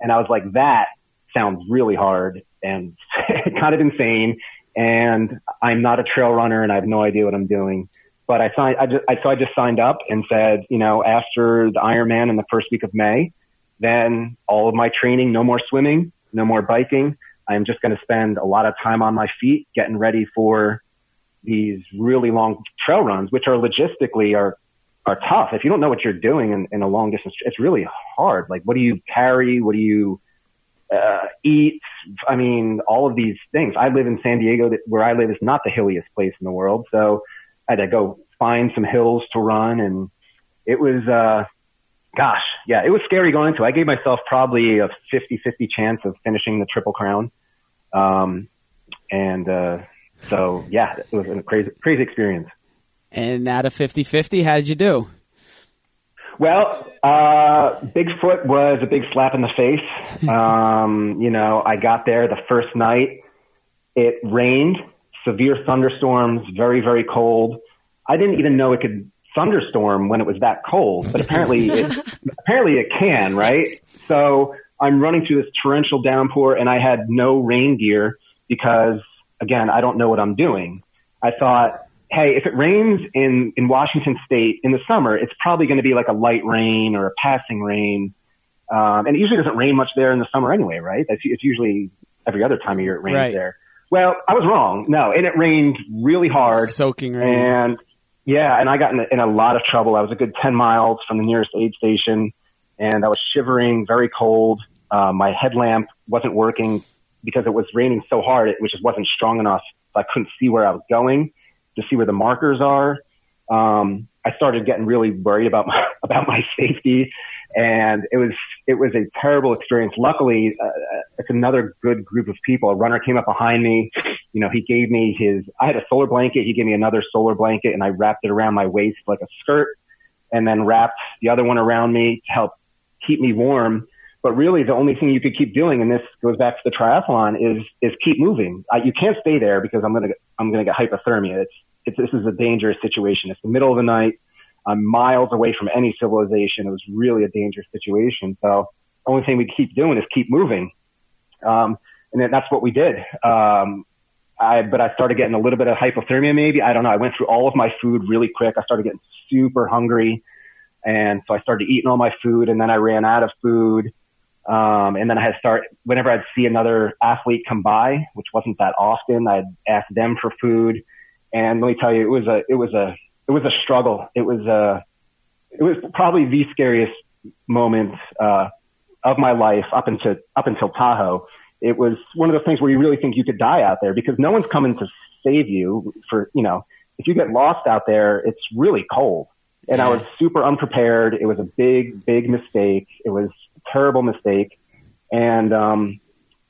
And I was like, that sounds really hard and [laughs] kind of insane. And I'm not a trail runner and I have no idea what I'm doing. But I signed, I just, I, so I just signed up and said, you know, after the Ironman in the first week of May, then all of my training, no more swimming, no more biking. I'm just going to spend a lot of time on my feet getting ready for these really long trail runs, which are logistically are, are tough. If you don't know what you're doing in, in a long distance, it's really hard. Like, what do you carry? What do you, uh, eat? I mean, all of these things. I live in San Diego that where I live is not the hilliest place in the world. So I had to go find some hills to run and it was, uh, gosh, yeah, it was scary going into. I gave myself probably a 50-50 chance of finishing the triple crown. Um, and, uh, so yeah, it was a crazy, crazy experience. And out of 50-50, how did you do? Well, uh, Bigfoot was a big slap in the face. [laughs] Um, you know, I got there the first night. It rained, severe thunderstorms, very, very cold. I didn't even know it could thunderstorm when it was that cold, but apparently [laughs] it, apparently it can, right? So I'm running through this torrential downpour and I had no rain gear because again, I don't know what I'm doing. I thought, hey, if it rains in, in Washington state in the summer, it's probably going to be like a light rain or a passing rain. Um, and it usually doesn't rain much there in the summer anyway, right? That's, it's usually every other time of year it rains right. there. Well, I was wrong. No, and it rained really hard. Soaking rain. And yeah, and I got in a, in a lot of trouble. I was a good 10 miles from the nearest aid station and I was shivering, very cold. Uh, my headlamp wasn't working because it was raining so hard, it just wasn't strong enough. So I couldn't see where I was going to see where the markers are. Um, I started getting really worried about my, [laughs] about my safety and it was, it was a terrible experience. Luckily, uh, it's another good group of people. A runner came up behind me. You know, he gave me his, I had a solar blanket. He gave me another solar blanket and I wrapped it around my waist like a skirt and then wrapped the other one around me to help keep me warm. But really the only thing you could keep doing, and this goes back to the triathlon is, is keep moving. Uh, you can't stay there because I'm to, I'm to get hypothermia. It's, it's, this is a dangerous situation. It's the middle of the night. I'm miles away from any civilization. It was really a dangerous situation. So only thing we keep doing is keep moving. Um, and then that's what we did. Um, I, but I started getting a little bit of hypothermia maybe. I don't know. I went through all of my food really quick. I started getting super hungry. And so I started eating all my food and then I ran out of food. Um, and then I had start, whenever I'd see another athlete come by, which wasn't that often, I'd ask them for food. And let me tell you, it was a, it was a, it was a struggle. It was a, uh, it was probably the scariest moment, uh, of my life up until, up until Tahoe. It was one of those things where you really think you could die out there because no one's coming to save you for, you know, if you get lost out there, it's really cold. And yeah. I was super unprepared. It was a big, big mistake. It was a terrible mistake. And, um,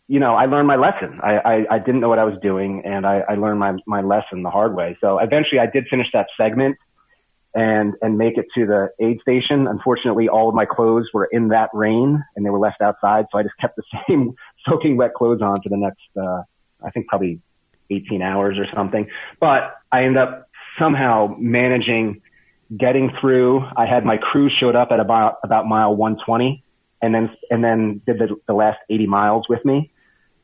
you know, I learned my lesson. I, I, I didn't know what I was doing and I, I learned my, my lesson the hard way. So eventually I did finish that segment and, and make it to the aid station. Unfortunately, all of my clothes were in that rain and they were left outside. So I just kept the [laughs] same soaking wet clothes on for the next, uh, I think probably 18 hours or something. But I ended up somehow managing getting through. I had my crew showed up at about, about mile 120 and then, and then did the, the last 80 miles with me.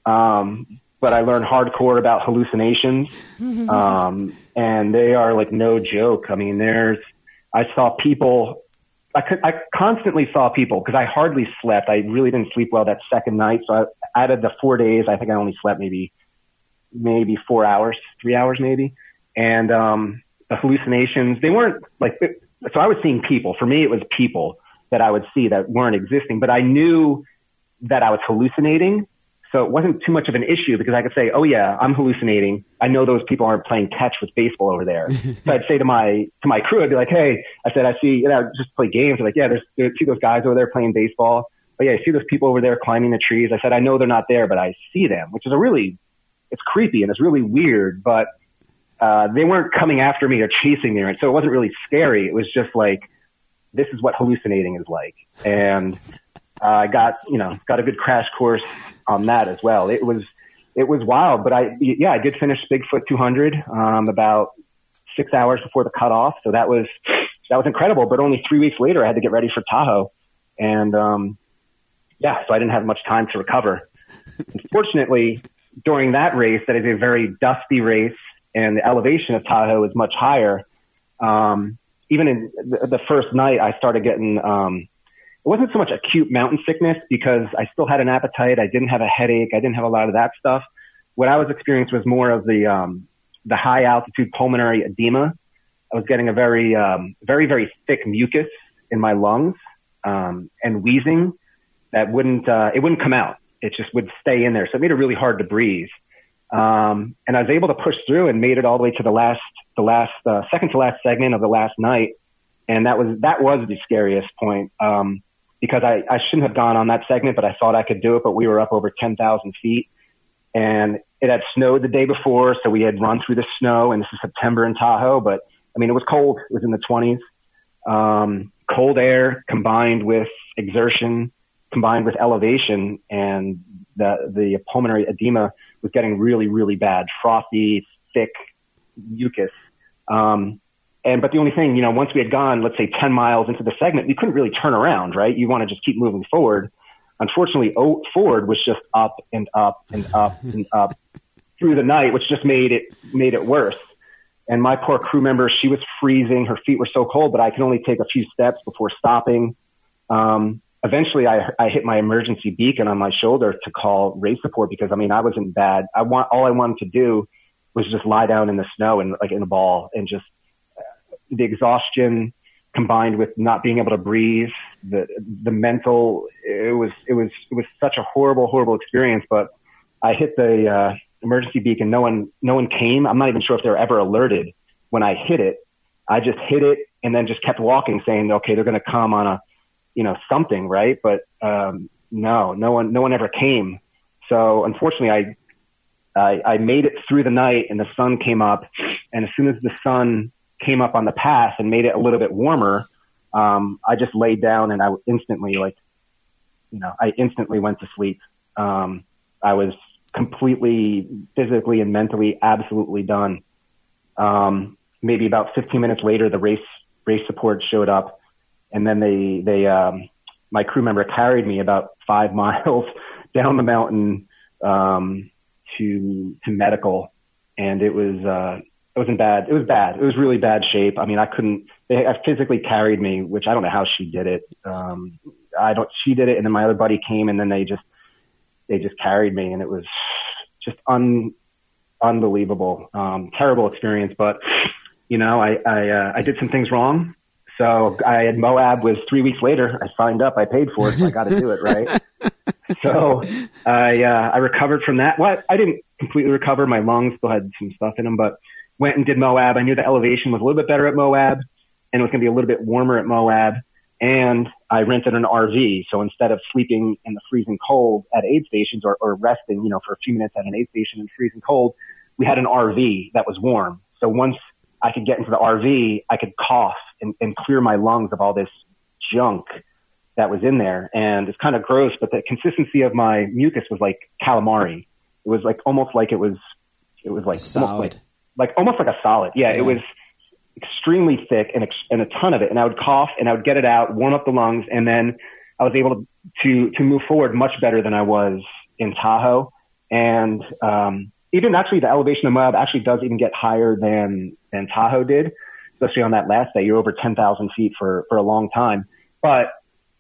Um, but I learned hardcore about hallucinations. [laughs] Um, and they are like no joke. I mean, there's, I saw people, I could, I constantly saw people because I hardly slept. I really didn't sleep well that second night. So I, out of the four days, I think I only slept maybe, maybe four hours, three hours maybe. And, um, the hallucinations, they weren't like, so I was seeing people. For me, it was people that I would see that weren't existing, but I knew that I was hallucinating so it wasn't too much of an issue because I could say, oh yeah, I'm hallucinating. I know those people aren't playing catch with baseball over there. [laughs] so I'd say to my, to my crew, I'd be like, hey, I said, I see, you know, just play games. They're like, yeah, there's, there's see those guys over there playing baseball. But yeah, I see those people over there climbing the trees. I said, I know they're not there, but I see them, which is a really it's creepy and it's really weird, but uh, they weren't coming after me or chasing me, and so it wasn't really scary. It was just like this is what hallucinating is like, and uh, I got you know got a good crash course on that as well. It was it was wild, but I yeah I did finish Bigfoot 200 um, about six hours before the cutoff, so that was that was incredible. But only three weeks later, I had to get ready for Tahoe, and um, yeah, so I didn't have much time to recover. Unfortunately, during that race, that is a very dusty race, and the elevation of Tahoe is much higher. Um, even in the, the first night, I started getting. Um, it wasn't so much acute mountain sickness because I still had an appetite. I didn't have a headache. I didn't have a lot of that stuff. What I was experiencing was more of the um, the high altitude pulmonary edema. I was getting a very um, very very thick mucus in my lungs um, and wheezing that wouldn't uh, it wouldn't come out. It just would stay in there. So it made it really hard to breathe. Um, and I was able to push through and made it all the way to the last the last uh, second to last segment of the last night. And that was that was the scariest point um, because I, I shouldn't have gone on that segment, but I thought I could do it. But we were up over ten thousand feet, and it had snowed the day before, so we had run through the snow. And this is September in Tahoe, but I mean it was cold. It was in the twenties. Um, cold air combined with exertion combined with elevation and the, the pulmonary edema was getting really, really bad, frothy, thick mucus. Um, and, but the only thing, you know, once we had gone, let's say 10 miles into the segment, we couldn't really turn around, right? You want to just keep moving forward. Unfortunately, o- forward was just up and up and up [laughs] and up through the night, which just made it, made it worse. And my poor crew member, she was freezing. Her feet were so cold, but I could only take a few steps before stopping. Um, eventually I, I hit my emergency beacon on my shoulder to call race support because I mean, I was in bad. I want, all I wanted to do was just lie down in the snow and like in a ball and just the exhaustion combined with not being able to breathe, the, the mental, it was, it was, it was such a horrible, horrible experience, but I hit the, uh, emergency beacon. No one, no one came. I'm not even sure if they were ever alerted when I hit it. I just hit it and then just kept walking saying, okay, they're going to come on a, you know, something, right? But um, no, no one, no one ever came. So unfortunately, I, I, I made it through the night, and the sun came up. And as soon as the sun came up on the path and made it a little bit warmer, um, I just laid down and I instantly, like, you know, I instantly went to sleep. Um, I was completely physically and mentally absolutely done. Um, maybe about 15 minutes later, the race race support showed up and then they they um, my crew member carried me about five [laughs] miles down the mountain um, to to medical, and it was uh, it wasn't bad. It was bad. It was really bad shape. I mean, I couldn't. They physically carried me, which I don't know how she did it. Um, I don't. She did it, and then my other buddy came, and then they just they just carried me, and it was just un unbelievable, um, terrible experience. But you know, I I, uh, I did some things wrong, so I had Moab was three weeks later. I signed up. I paid for it. So I got to do it, right? [laughs] so I uh, I recovered from that. Well, I didn't completely recover. My lungs still had some stuff in them, but went and did Moab. I knew the elevation was a little bit better at Moab, and it was going to be a little bit warmer at Moab. And I rented an RV. So instead of sleeping in the freezing cold at aid stations or, or resting, you know, for a few minutes at an aid station in freezing cold, we had an RV that was warm. So once I could get into the RV, I could cough and, and clear my lungs of all this junk that was in there. And it's kind of gross, but the consistency of my mucus was like calamari. It was like almost like it was, it was like solid, like, like almost like a solid. Yeah, yeah. it was extremely thick and, and a ton of it. And I would cough and I would get it out, warm up the lungs, and then I was able to to, to move forward much better than I was in Tahoe. And um, even actually the elevation of Moab actually does even get higher than than Tahoe did, especially on that last day. You're over 10,000 feet for for a long time. But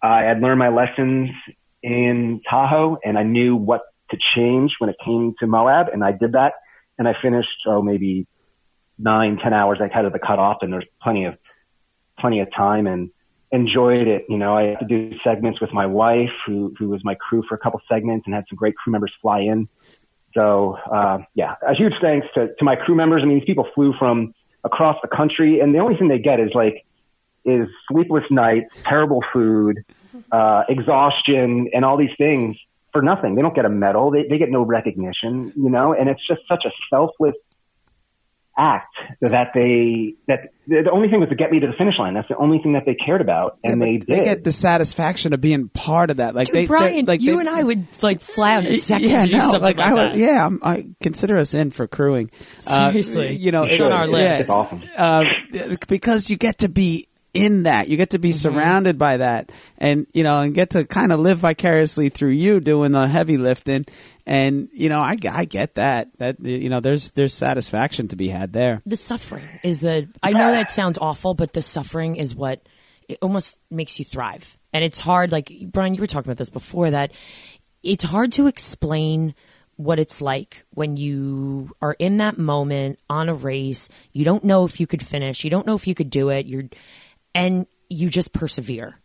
I had learned my lessons in Tahoe, and I knew what to change when it came to Moab, and I did that. And I finished oh maybe nine ten hours ahead of the cutoff, and there's plenty of plenty of time and enjoyed it. You know, I had to do segments with my wife, who who was my crew for a couple segments, and had some great crew members fly in so uh, yeah, a huge thanks to, to my crew members. I mean, these people flew from across the country, and the only thing they get is like is sleepless nights, terrible food, [laughs] uh, exhaustion, and all these things. for nothing. They don't get a medal. They, they get no recognition, you know, and it's just such a selfless act that they that the only thing was to get me to the finish line. That's the only thing that they cared about, and Yeah, they but did. They get the satisfaction of being part of that. Like Dude, they, Brian, like you they- and I would like fly out in a [laughs] second yeah, to do no, something like, like, I that. would, yeah, I'm, I consider us in for crewing. Uh, Seriously. you know, It's on our yeah, list. It's awesome. uh, because you get to be in that. You get to be Mm-hmm. surrounded by that, and you know, and get to kind of live vicariously through you doing the heavy lifting. And you know, I, I get that. That you know, there's there's satisfaction to be had there. the suffering is the I know that sounds awful, but the suffering is what it almost makes you thrive. And it's hard like Brian, you were talking about this before that it's hard to explain what it's like when you are in that moment on a race. You don't know if you could finish, you don't know if you could do it. You're and you just persevere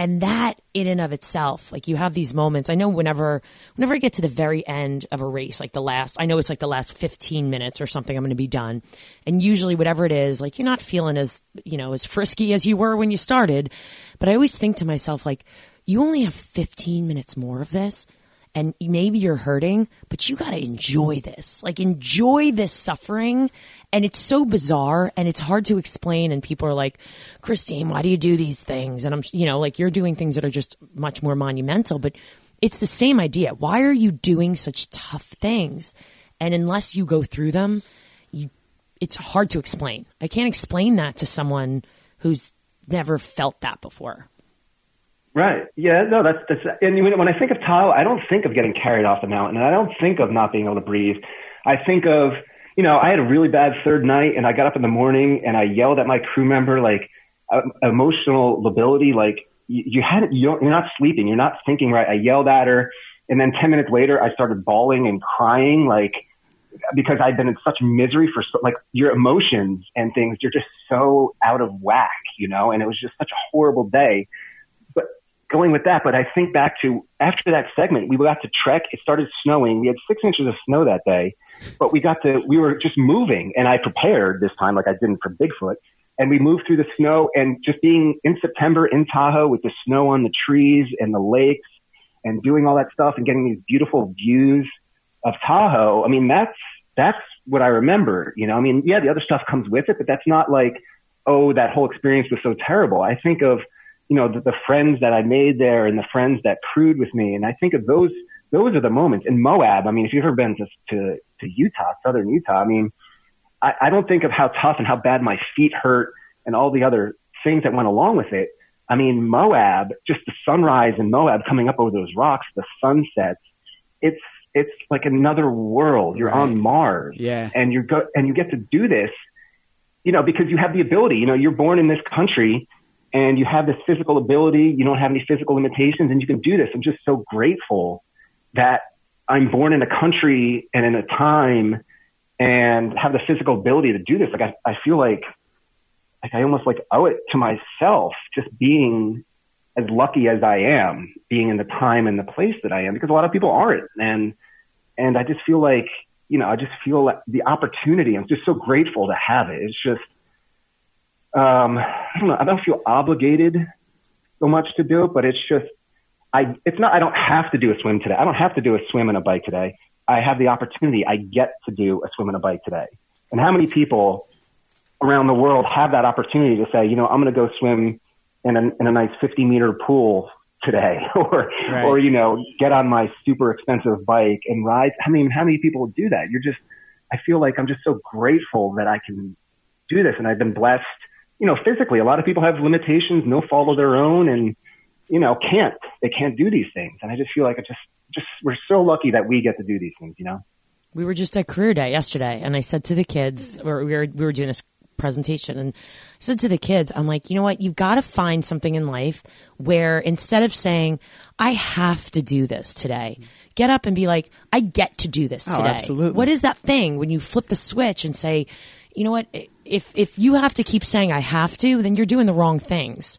and that in and of itself like you have these moments. I know whenever whenever i get to the very end of a race like the last i know it's like the last 15 minutes or something i'm going to be done. And usually whatever it is like you're not feeling as you know as frisky as you were when you started. But i always think to myself like you only have 15 minutes more of this and maybe you're hurting, but you got to enjoy this. Like enjoy this suffering. And it's so bizarre and it's hard to explain. And people are like, Christine, why do you do these things? And I'm, you know, like you're doing things that are just much more monumental, but it's the same idea. Why are you doing such tough things? And unless you go through them, you, it's hard to explain. I can't explain that to someone who's never felt that before. Right. Yeah. No. That's that's. And when, when I think of Tahoe, I don't think of getting carried off the mountain, and I don't think of not being able to breathe. I think of, you know, I had a really bad third night, and I got up in the morning and I yelled at my crew member like uh, emotional lability, like you, you hadn't, you don't, you're not sleeping, you're not thinking right. I yelled at her, and then ten minutes later, I started bawling and crying, like because I'd been in such misery for so, like your emotions and things, you're just so out of whack, you know. And it was just such a horrible day going with that, but I think back to after that segment, we got to trek. It started snowing. We had six inches of snow that day, but we got to, we were just moving and I prepared this time like I didn't for Bigfoot. And we moved through the snow and just being in September in Tahoe with the snow on the trees and the lakes and doing all that stuff and getting these beautiful views of Tahoe. I mean, that's, that's what I remember, you know, I mean, yeah, the other stuff comes with it, but that's not like, oh, that whole experience was so terrible. I think of, you know, the, the friends that I made there and the friends that crewed with me. And I think of those, those are the moments in Moab. I mean, if you've ever been to, to, to Utah, southern Utah, I mean, I, I don't think of how tough and how bad my feet hurt and all the other things that went along with it. I mean, Moab, just the sunrise in Moab coming up over those rocks, the sunsets, it's, it's like another world. You're Right. on Mars Yeah. and you go, and you get to do this, you know, because you have the ability, you know, you're born in this country and you have this physical ability. You don't have any physical limitations and you can do this. I'm just so grateful that I'm born in a country and in a time and have the physical ability to do this. Like I, I feel like, like I almost like owe it to myself just being as lucky as I am being in the time and the place that I am because a lot of people aren't. And, and I just feel like, you know, I just feel like the opportunity. I'm just so grateful to have it. It's just, um, I don't know. I don't feel obligated so much to do it, but it's just, I, it's not, I don't have to do a swim today. I don't have to do a swim and a bike today. I have the opportunity. I get to do a swim and a bike today. And how many people around the world have that opportunity to say, you know, I'm going to go swim in a, in a nice 50 meter pool today [laughs] or, Right. or, you know, get on my super expensive bike and ride. I mean, how many people do that? You're just, I feel like I'm just so grateful that I can do this. And I've been blessed, you know, physically. A lot of people have limitations, no fault of their own, and, you know, can't, they can't do these things. And I just feel like I just, just, we're so lucky that we get to do these things, you know? We were just at career day yesterday, and I said to the kids, or we were we were doing this presentation, and I said to the kids, I'm like, you know what? You've got to find something in life where instead of saying, I have to do this today, get up and be like, I get to do this Oh, today. absolutely. What is that thing when you flip the switch and say, you know what? If if you have to keep saying I have to, then you're doing the wrong things.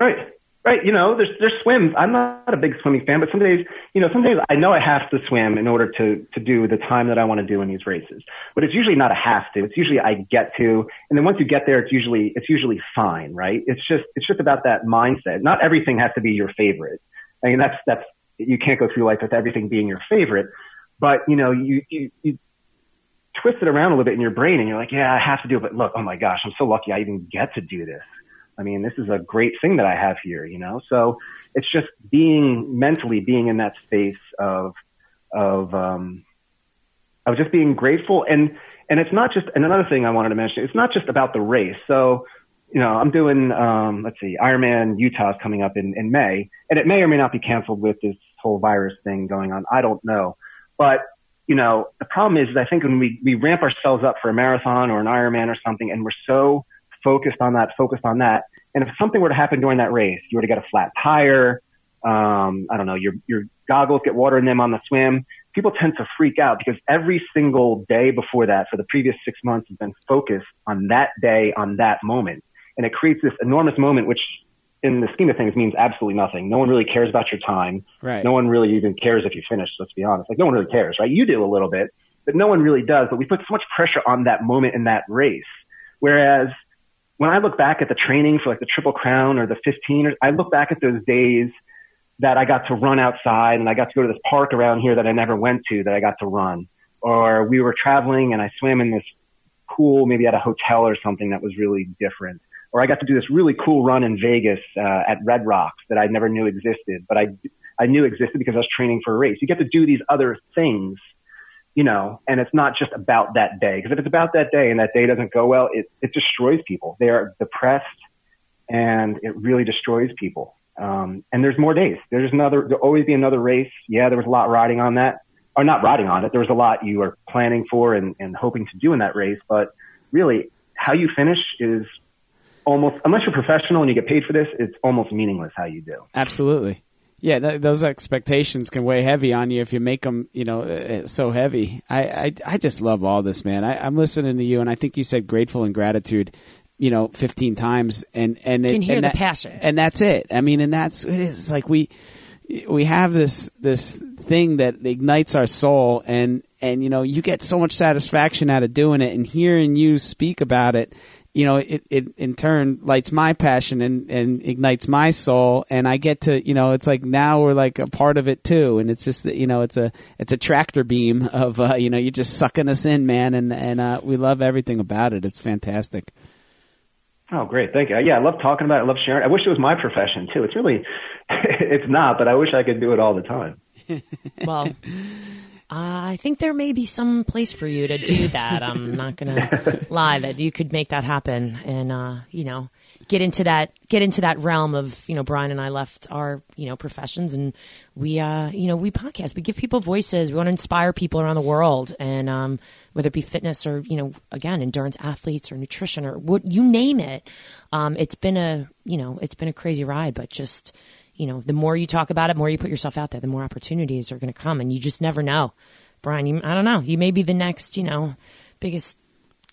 Right. Right. You know, there's, there's swims. I'm not a big swimming fan, but some days, you know, some days I know I have to swim in order to, to do the time that I want to do in these races. But it's usually not a have to. It's usually I get to. And then once you get there, it's usually, it's usually fine, right? It's just, it's just about that mindset. Not everything has to be your favorite. I mean, that's, that's you can't go through life with everything being your favorite, but you know, you, you, you twist it around a little bit in your brain and you're like, yeah, I have to do it. But look, oh my gosh, I'm so lucky I even get to do this. I mean, this is a great thing that I have here, you know? So it's just being mentally being in that space of, of, um, of just being grateful. And, and it's not just, and another thing I wanted to mention, it's not just about the race. So, you know, I'm doing, um, let's see, Ironman Utah is coming up in, in May, and it may or may not be canceled with this whole virus thing going on. I don't know. But, you know, the problem is, is I think when we, we ramp ourselves up for a marathon or an Ironman or something, and we're so focused on that, focused on that, and if something were to happen during that race, you were to get a flat tire, um, I don't know, your, your goggles get water in them on the swim, people tend to freak out because every single day before that for the previous six months has been focused on that day, on that moment. And it creates this enormous moment, which in the scheme of things means absolutely nothing. No one really cares about your time. Right. No one really even cares if you finish. Let's be honest. Like no one really cares, right? You do a little bit, but no one really does. But we put so much pressure on that moment in that race. Whereas when I look back at the training for like the Triple Crown or the 15, I look back at those days that I got to run outside and I got to go to this park around here that I never went to that I got to run. Or we were traveling and I swam in this pool, maybe at a hotel or something that was really different. Or I got to do this really cool run in Vegas uh, at Red Rocks that I never knew existed, but I I knew existed because I was training for a race. You get to do these other things, you know, and it's not just about that day. Because if it's about that day and that day doesn't go well, it it destroys people. They are depressed, and it really destroys people. Um, and there's more days. There's another, there'll always be another race. Yeah, there was a lot riding on that, or not riding on it. There was a lot you were planning for and, and hoping to do in that race. But really, how you finish is almost, unless you're professional and you get paid for this, it's almost meaningless how you do. Absolutely. Yeah, th- those expectations can weigh heavy on you if you make them, you know, uh, so heavy. I, I, I just love all this, man. I, I'm listening to you, and I think you said grateful and gratitude you know 15 times and and You can hear and the that- passion. and that's it i mean and that's it's like we we have this this thing that ignites our soul and and you know you get so much satisfaction out of doing it and hearing you speak about it you know it, it in turn lights my passion and and ignites my soul and i get to you know it's like now we're like a part of it too and it's just that, you know it's a it's a tractor beam of uh, you know you're just sucking us in man and and uh, we love everything about it it's fantastic Oh, great. Thank you. Yeah, I love talking about it. I love sharing. I wish it was my profession too. It's really, [laughs] it's not, but I wish I could do it all the time. Well, [laughs] I think there may be some place for you to do that. I'm not gonna [laughs] lie that you could make that happen, and uh, you know, get into that get into that realm of you know, Brian and I left our you know professions, and we uh, you know we podcast. We give people voices. We want to inspire people around the world, and um, whether it be fitness or you know, again, endurance athletes or nutrition or what you name it. Um, it's been a you know, it's been a crazy ride, but just you know, the more you talk about it, the more you put yourself out there, the more opportunities are going to come, and you just never know. Brian, you, I don't know. You may be the next, you know, biggest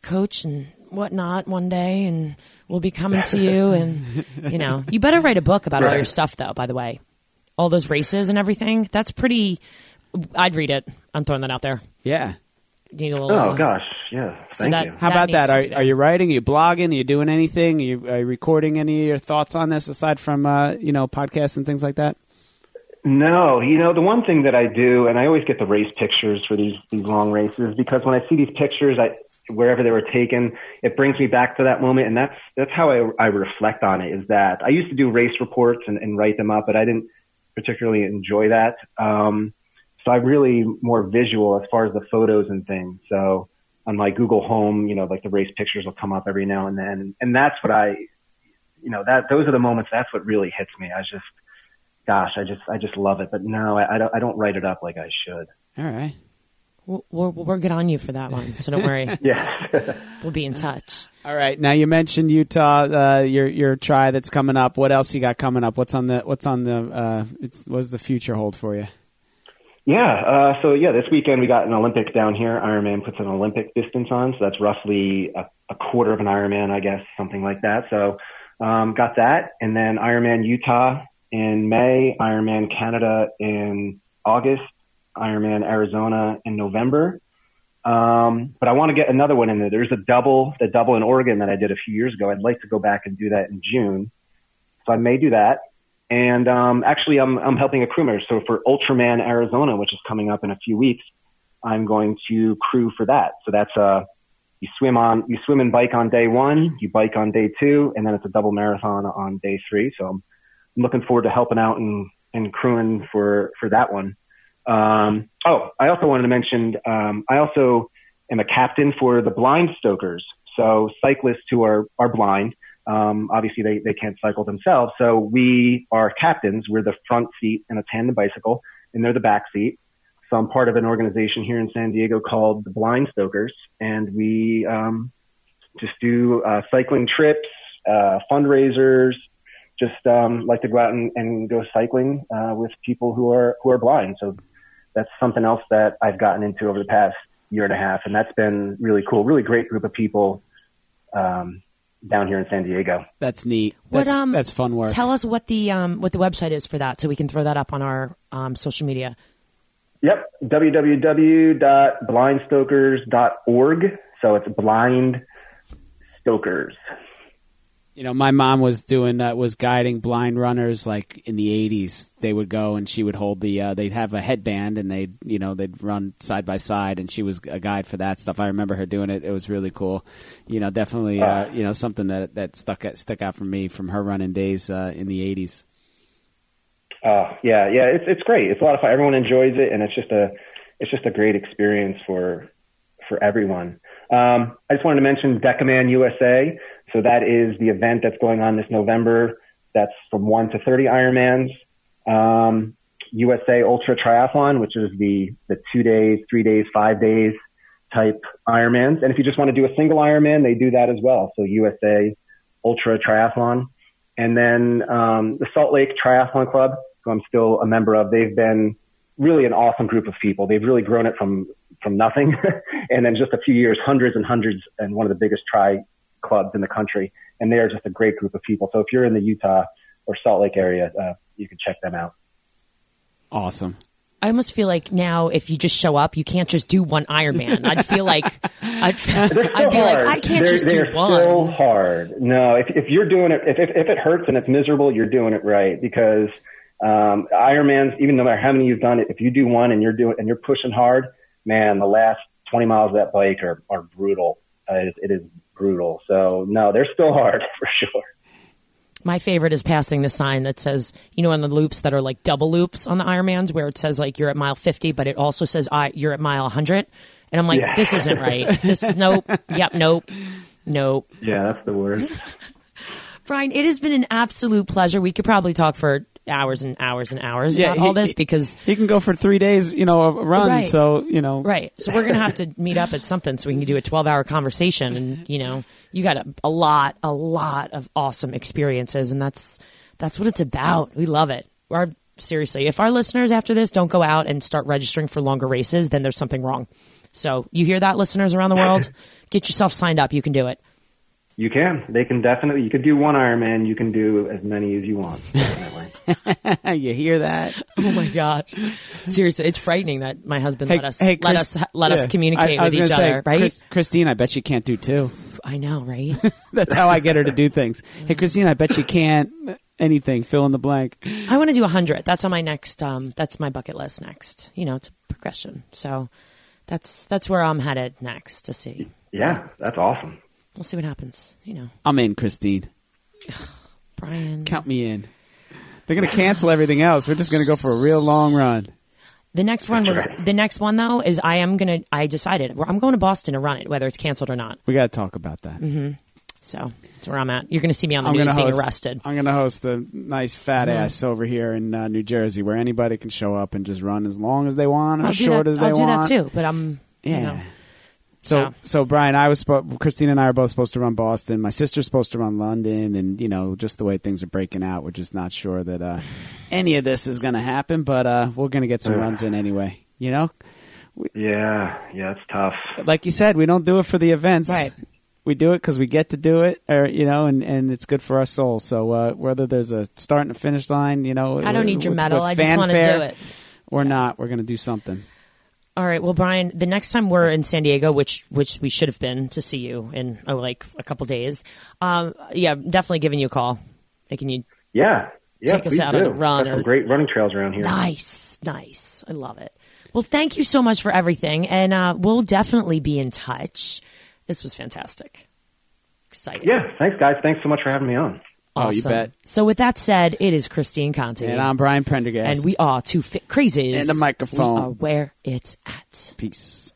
coach and whatnot one day, and we'll be coming to you. [laughs] And you know, you better write a book about all your stuff, though. By the way, all those races and everything. That's pretty. I'd read it. I'm throwing that out there. yeah need a little, Oh gosh, yeah. So Thank that- you. How about that? Are, are you writing? Are you blogging? Are you doing anything? Are you, are you recording any of your thoughts on this aside from uh, you know podcasts and things like that? No, you know, the one thing that I do, and I always get the race pictures for these, these long races because when I see these pictures, I, wherever they were taken, it brings me back to that moment. And that's, that's how I, I reflect on it is that I used to do race reports and, and write them up, but I didn't particularly enjoy that. Um, so I'm really more visual as far as the photos and things. So on my Google Home, you know, like the race pictures will come up every now and then. And that's what I, you know, that, those are the moments, that's what really hits me. I just, gosh, I just, I just love it. But no, I, I don't, I don't write it up like I should. All right. We'll, we'll, we'll get on you for that one, so don't worry. [laughs] Yes. [laughs] we'll be in touch. All right. Now you mentioned Utah, uh, your your try that's coming up. What else you got coming up? What's on the What's on the uh, it's, What does the future hold for you? Yeah. Uh, so yeah, this weekend we got an Olympic down here. Ironman puts an Olympic distance on. So that's roughly a, a quarter of an Ironman, I guess, something like that. So, um, got that. And then Ironman Utah in May, Ironman Canada in August, Ironman Arizona in November. Um, but I want to get another one in there. There's a double, the double in Oregon that I did a few years ago. I'd like to go back and do that in June. So I may do that. And um, actually, I'm I'm helping a crewman. So for Ultraman Arizona, which is coming up in a few weeks, I'm going to crew for that. So that's uh you swim on you swim and bike on day one, you bike on day two, and then it's a double marathon on day three. So I'm, I'm looking forward to helping out and and crewing for for that one. Um, oh, I also wanted to mention um, I also am a captain for the Blind Stokers. So cyclists who are are blind um, obviously, they, they can't cycle themselves. So we are captains. We're the front seat in a tandem bicycle, and they're the back seat. So I'm part of an organization here in San Diego called the Blind Stokers, and we um, just do uh, cycling trips, uh, fundraisers. Just um, like to go out and, and go cycling uh, with people who are who are blind. So that's something else that I've gotten into over the past year and a half, and that's been really cool. Really great group of people. Um, down here in San Diego. That's neat. What, That's, um, that's fun work. Tell us what the um, what the website is for that, so we can throw that up on our um, social media. Yep, www.blindstokers.org. So it's blind stokers. You know, my mom was doing uh, was guiding blind runners like in the '80s. They would go and she would hold the. Uh, they'd have a headband and they'd you know they'd run side by side and she was a guide for that stuff. I remember her doing it. It was really cool. You know, definitely uh, you know something that that stuck stuck out for me from her running days uh, in the '80s. Oh yeah, yeah, it's it's great. It's a lot of fun. Everyone enjoys it, and it's just a it's just a great experience for for everyone. Um, I just wanted to mention Decaman USA. So that is the event that's going on this November. That's from one to thirty Ironmans. Um, USA Ultra Triathlon, which is the the two days, three days, five days type Ironmans. And if you just want to do a single Ironman, they do that as well. So USA Ultra Triathlon. And then um, the Salt Lake Triathlon Club, who I'm still a member of, they've been really an awesome group of people. They've really grown it from from nothing, [laughs] and then just a few years, hundreds and hundreds, and one of the biggest tri clubs in the country. And they are just a great group of people. So if you're in the Utah or Salt Lake area, uh, you can check them out. Awesome. I almost feel like now, if you just show up, you can't just do one Ironman. I'd feel like I'd, [laughs] They're I'd be like. I can't they're, just they're do still one. hard. No, if if you're doing it, if, if if it hurts and it's miserable, you're doing it right because um, Ironmans, even no matter how many you've done it, if you do one and you're doing and you're pushing hard, man, the last 20 miles of that bike are are brutal. Uh, it, it is brutal. So no, they're still hard [laughs] for sure. My favorite is passing the sign that says, you know, on the loops that are like double loops on the Ironmans, where it says like you're at mile 50, but it also says I you're at mile 100, and I'm like, Yeah. this isn't right. This nope, yep, nope, nope. Yeah, that's the word. [laughs] Brian, it has been an absolute pleasure. We could probably talk for hours and hours and hours Yeah, about all this because He can go for three days, you know, a run. Right. So you know, Right. So we're to have to meet up at something so we can do a 12 hour conversation. And, you know, you got a, a lot, a lot of awesome experiences. And that's, that's what it's about. We love it. Our, seriously, if our listeners after this don't go out and start registering for longer races, then there's something wrong. So you hear that, listeners around the world? Get yourself signed up. You can do it. You can. They can definitely. You could do one Ironman. You can do as many as you want. Definitely. [laughs] [laughs] you hear that? Oh my gosh. Seriously, it's frightening that my husband Hey, let us, hey, let Chris- us, let us communicate I- I was with each say, other, right? Chris- Christine, I bet you can't do two. I know, right? [laughs] That's how I get her to do things. Hey, Christine, I bet you can't anything. Fill in the blank. I want to do a hundred. That's on my next. Um, that's my bucket list next. You know, it's a progression. So that's that's where I'm headed next to see. yeah, that's awesome. We'll see what happens. You know, I'm in, Christine. [sighs] Brian. Count me in. They're gonna cancel everything else. We're just gonna go for a real long run. The next one, we're, the next one though, is I am gonna. I decided I'm going to Boston to run it, whether it's canceled or not. We got to talk about that. So that's where I'm at. You're going to see me on the I'm news gonna being host. arrested. I'm gonna host a nice fat ass over here in uh, New Jersey, where anybody can show up and just run as long as they want, or I'll as do short that. as they want. I'll do that too. But I'm. Yeah. You know, So, So- so Brian, I was spo- Christine and I are both supposed to run Boston. My sister's supposed to run London, and you know, just the way things are breaking out, we're just not sure that uh, [sighs] any of this is going to happen. But uh, we're going to get some runs in anyway. You know, Yeah, yeah, it's tough. like you said, we don't do it for the events. Right. We do it because we get to do it, or you know, and, and it's good for our soul. So uh, whether there's a start and a finish line, you know, I don't need your medal. I just want to do it. or not. We're going to do something. All right. Well, Brian, the next time we're in San Diego, which which we should have been to see you in oh, like a couple days, um, yeah, definitely giving you a call, making you. Yeah, Yeah, take us out do. on a run. Got Or, great running trails around here. nice, nice. I love it. Well, thank you so much for everything, and uh, we'll definitely be in touch. This was fantastic. Exciting. Yeah, thanks guys. Thanks so much for having me on. Oh, you Awesome. bet. So, with that said, it is Christine Conte. And I'm Brian Prendergast. and we are two fit crazies. And the microphone. We are where it's at. Peace.